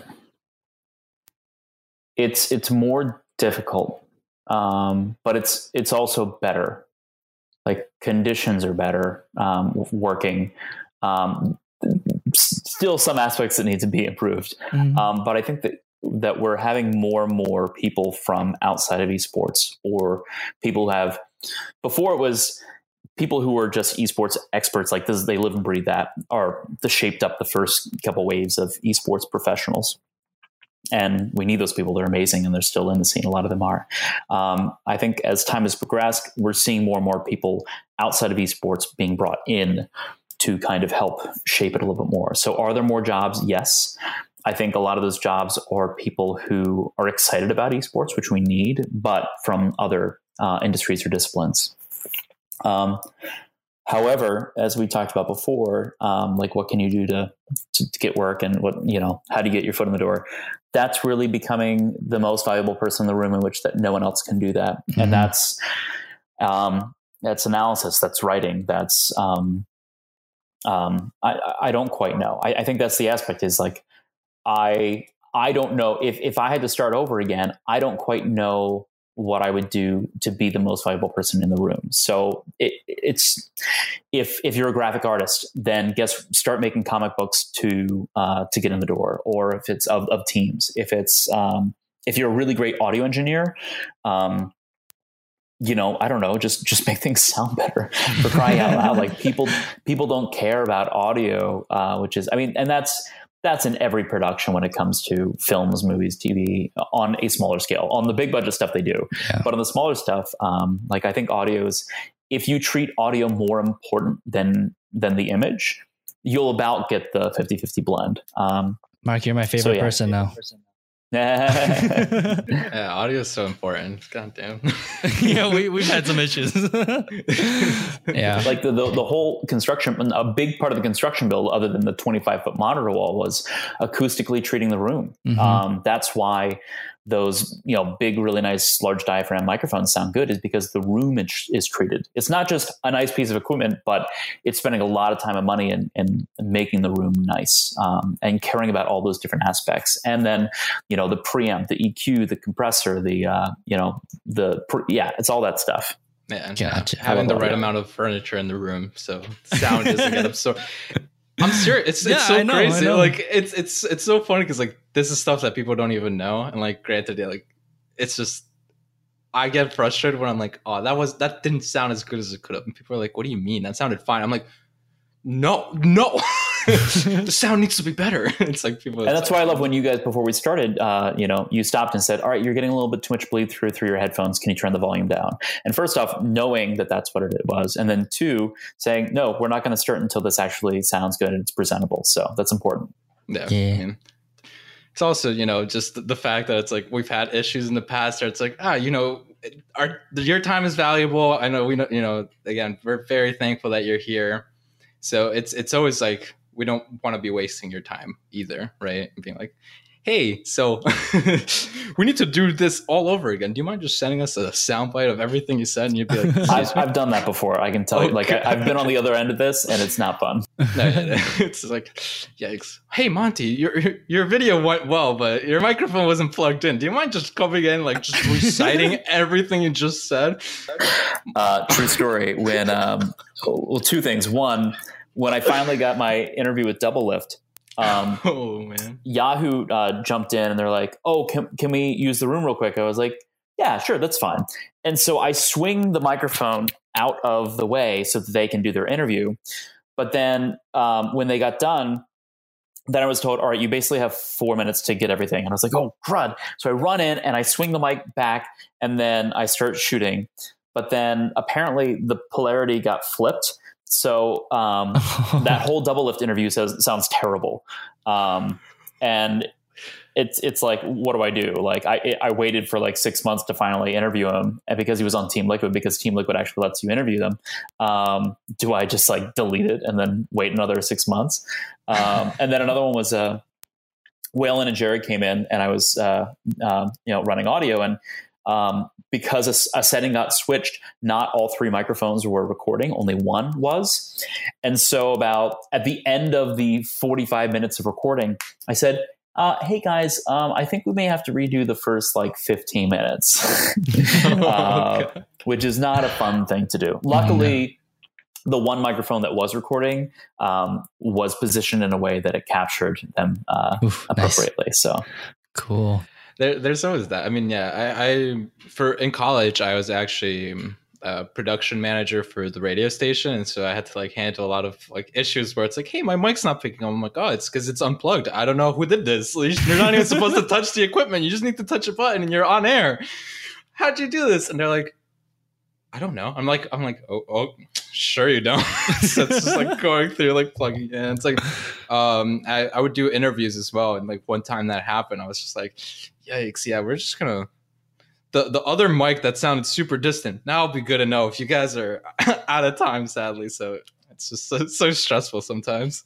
It's it's more difficult, um, but it's it's also better. Like conditions are better um, working. Um, still, some aspects that need to be improved, mm-hmm. um, but I think that that we're having more and more people from outside of esports or people who have before it was people who are just esports experts like this they live and breathe that are the shaped up the first couple waves of esports professionals and we need those people. They're amazing and they're still in the scene. A lot of them are. Um, i think as time has progressed we're seeing more and more people outside of esports being brought in to kind of help shape it a little bit more. So are there more jobs? Yes. I think a lot of those jobs are people who are excited about esports, which we need, but from other uh, industries or disciplines. Um, however, as we talked about before, um, like what can you do to, to, to get work and what you know how do you get your foot in the door? That's really becoming the most valuable person in the room in which that no one else can do that, mm-hmm. and that's um, that's analysis, that's writing, that's um, um, I, I don't quite know. I, I think that's the aspect is like I I don't know if if I had to start over again, I don't quite know what I would do to be the most valuable person in the room. So it, it's if if you're a graphic artist, then guess start making comic books to uh, to get in the door, or if it's of, of teams, if it's um, if you're a really great audio engineer. Um, you know, I don't know, just just make things sound better for crying out loud. Like people people don't care about audio, uh, which is, I mean, and that's that's in every production when it comes to films, movies, TV on a smaller scale. On the big budget stuff, they do, yeah. but on the smaller stuff, um, like I think audio is. If you treat audio more important than than the image, you'll about get the 50-50 blend. Um, Mark, you're my favorite so yeah, person now. Person. yeah, audio is so important. God damn. yeah, we, we've had some issues. yeah. Like the, the, the, whole construction, a big part of the construction build, other than the 25 foot monitor wall, was acoustically treating the room. Mm-hmm. Um, that's why those you know big really nice large diaphragm microphones sound good is because the room is, is, treated it's not just a nice piece of equipment but it's spending a lot of time and money in, in making the room nice um, and caring about all those different aspects and then you know the preamp the eq the compressor the uh, you know the pre- yeah it's all that stuff yeah, gotcha. having the right amount of furniture in the room so sound doesn't get absorbed I'm serious. It's yeah, it's so know, crazy. Like it's it's it's so funny because like this is stuff that people don't even know. And like granted, like it's just I get frustrated when I'm like, oh, that was that didn't sound as good as it could have. And people are like, what do you mean? That sounded fine. I'm like, no, no. the sound needs to be better. it's like people. And that's like, why I love when you guys before we started, uh, you know, you stopped and said, "All right, you're getting a little bit too much bleed through through your headphones. Can you turn the volume down?" And first off, knowing that that's what it was, and then two, saying, "No, we're not going to start until this actually sounds good and it's presentable." So that's important. Yeah. yeah. It's also you know just the fact that it's like we've had issues in the past where it's like ah you know our your time is valuable. I know we know you know again we're very thankful that you're here. So it's it's always like we don't want to be wasting your time either, right? And being like, hey, so we need to do this all over again. Do you mind just sending us a soundbite of everything you said? And you'd be like, I've, I've, done that before. I can tell okay. you, like, I, have been on the other end of this and it's not fun. no, it's like, yikes. Hey, Monty, your, your video went well, but your microphone wasn't plugged in. Do you mind just coming in, like, just reciting everything you just said? Uh, true story. When, um, well, two things. One, when I finally got my interview with Doublelift, um, oh man, Yahoo uh, jumped in and they're like, "Oh, can can we use the room real quick?" I was like, yeah, sure, that's fine. And so I swing the microphone out of the way so that they can do their interview. But then um, when they got done, then I was told, all right, you basically have four minutes to get everything. And I was like, oh, crud. So I run in and I swing the mic back and then I start shooting. But then apparently the polarity got flipped. So um, that whole Doublelift interview says, sounds terrible. Um, and it's it's like what do I do? Like I I waited for like six months to finally interview him, and because he was on Team Liquid, because Team Liquid actually lets you interview them. Um, do I just like delete it and then wait another six months? Um, and then another one was uh, Whalen and Jared came in, and I was uh, um, you know running audio, and um, because a, a, setting got switched, not all three microphones were recording, only one was. And so, about at the end of the 45 minutes of recording, I said, uh, hey guys, um, I think we may have to redo the first like 15 minutes, uh, oh, which is not a fun thing to do. Luckily, the one microphone that was recording um, was positioned in a way that it captured them uh, Oof, appropriately. Nice. So cool. There, there's always that. I mean, yeah, I, I for in college, I was actually uh, production manager for the radio station, and so I had to like handle a lot of like issues where it's like, hey, my mic's not picking up. I'm like, oh, it's because it's unplugged. I don't know who did this. You're not even supposed to touch the equipment. You just need to touch a button, and you're on air. How'd you do this? And they're like, I don't know. I'm like, I'm like, oh, oh sure you don't. so it's just like going through like plugging in. It's like, um, I, I would do interviews as well, and like one time that happened, I was just like, yikes, yeah, we're just gonna the the other mic that sounded super distant. Now it'll be good to know if you guys are out of time, sadly. So it's just so, so stressful sometimes.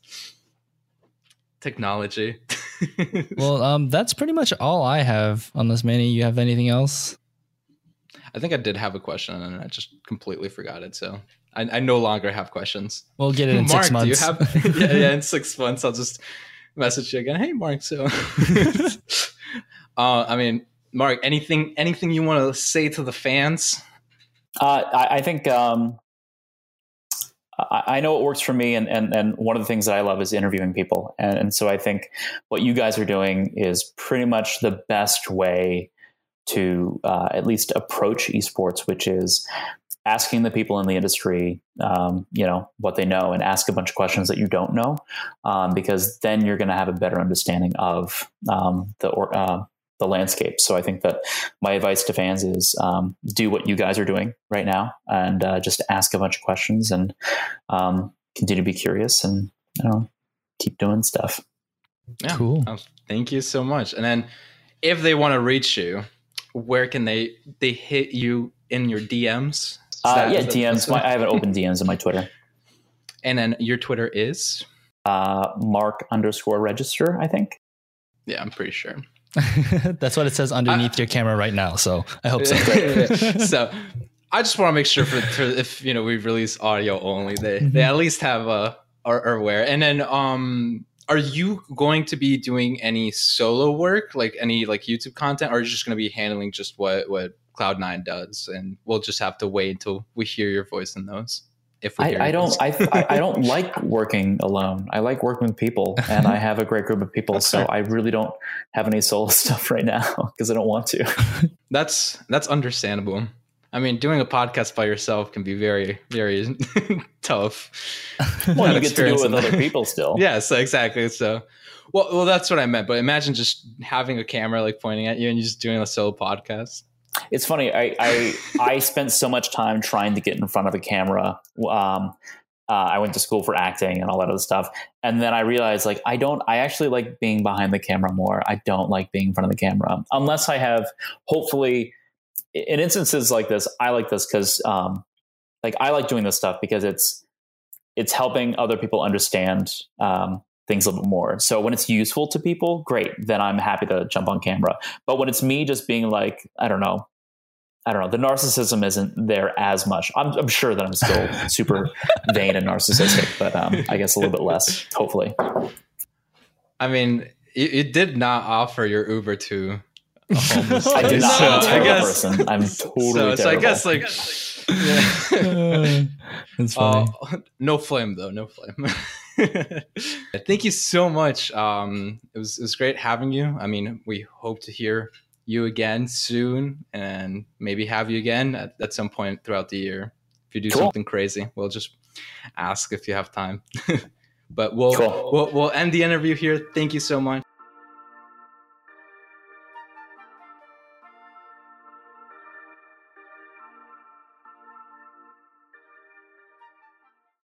Technology. well, um, that's pretty much all I have. Unless Manny, you have anything else? I think I did have a question and I just completely forgot it. So I, I no longer have questions. We'll get it in Mark, six months. Do you have, yeah, yeah, in six months, I'll just message you again. Hey, Mark. So, uh, I mean, Mark, anything anything you want to say to the fans? Uh, I, I, think um, I, I, know it works for me, and, and and one of the things that I love is interviewing people, and, and so I think what you guys are doing is pretty much the best way to uh, at least approach esports, which is asking the people in the industry, um, you know, what they know, and ask a bunch of questions that you don't know, um, because then you're going to have a better understanding of um, the or, uh, the landscape. So I think that my advice to fans is um, do what you guys are doing right now and uh, just ask a bunch of questions and um, continue to be curious and you know keep doing stuff. Yeah, cool. Uh, thank you so much. And then if they want to reach you, where can they they hit you in your DMs? Uh, yeah, DMs. My, I have an open DMs on my Twitter. And then your Twitter is uh, Mark underscore register. I think. Yeah, I'm pretty sure. That's what it says underneath I, your camera right now. So I hope so. so I just want to make sure for, for, if you know we release audio only, they mm-hmm. they at least have a are, are aware. And then um are you going to be doing any solo work, like any like YouTube content, or are you just going to be handling just what what Cloud9 does, and we'll just have to wait until we hear your voice in those? If I, I don't I, I don't like working alone. I like working with people and i have a great group of people so i really don't have any solo stuff right now because i don't want to. That's that's understandable. I mean doing a podcast by yourself can be very very tough. Well you get to do it with other people still. Yes exactly so well, well that's what i meant but imagine just having a camera like pointing at you and you just doing a solo podcast it's funny. I, I, I spent so much time trying to get in front of a camera. Um, uh, I went to school for acting and all that other stuff, and then I realized like I don't. I actually like being behind the camera more. I don't like being in front of the camera unless I have. Hopefully, in instances like this, I like this because, um, like, I like doing this stuff because it's it's helping other people understand um, things a little bit more. So when it's useful to people, great. Then I'm happy to jump on camera. But when it's me just being like, I don't know, I don't know, the narcissism isn't there as much. I'm, I'm sure that I'm still super vain and narcissistic, but um, I guess a little bit less, hopefully. I mean, it, did not offer your Uber to homeless I did not. So I'm a terrible guess, person. I'm totally so, so I guess like yeah. That's funny. Uh, no flame though, no flame. Thank you so much. Um, it was it was great having you. I mean, we hope to hear you again soon and maybe have you again at, at some point throughout the year. If you do cool. something crazy, we'll just ask if you have time. but we'll, cool. we'll we'll end the interview here. Thank you so much.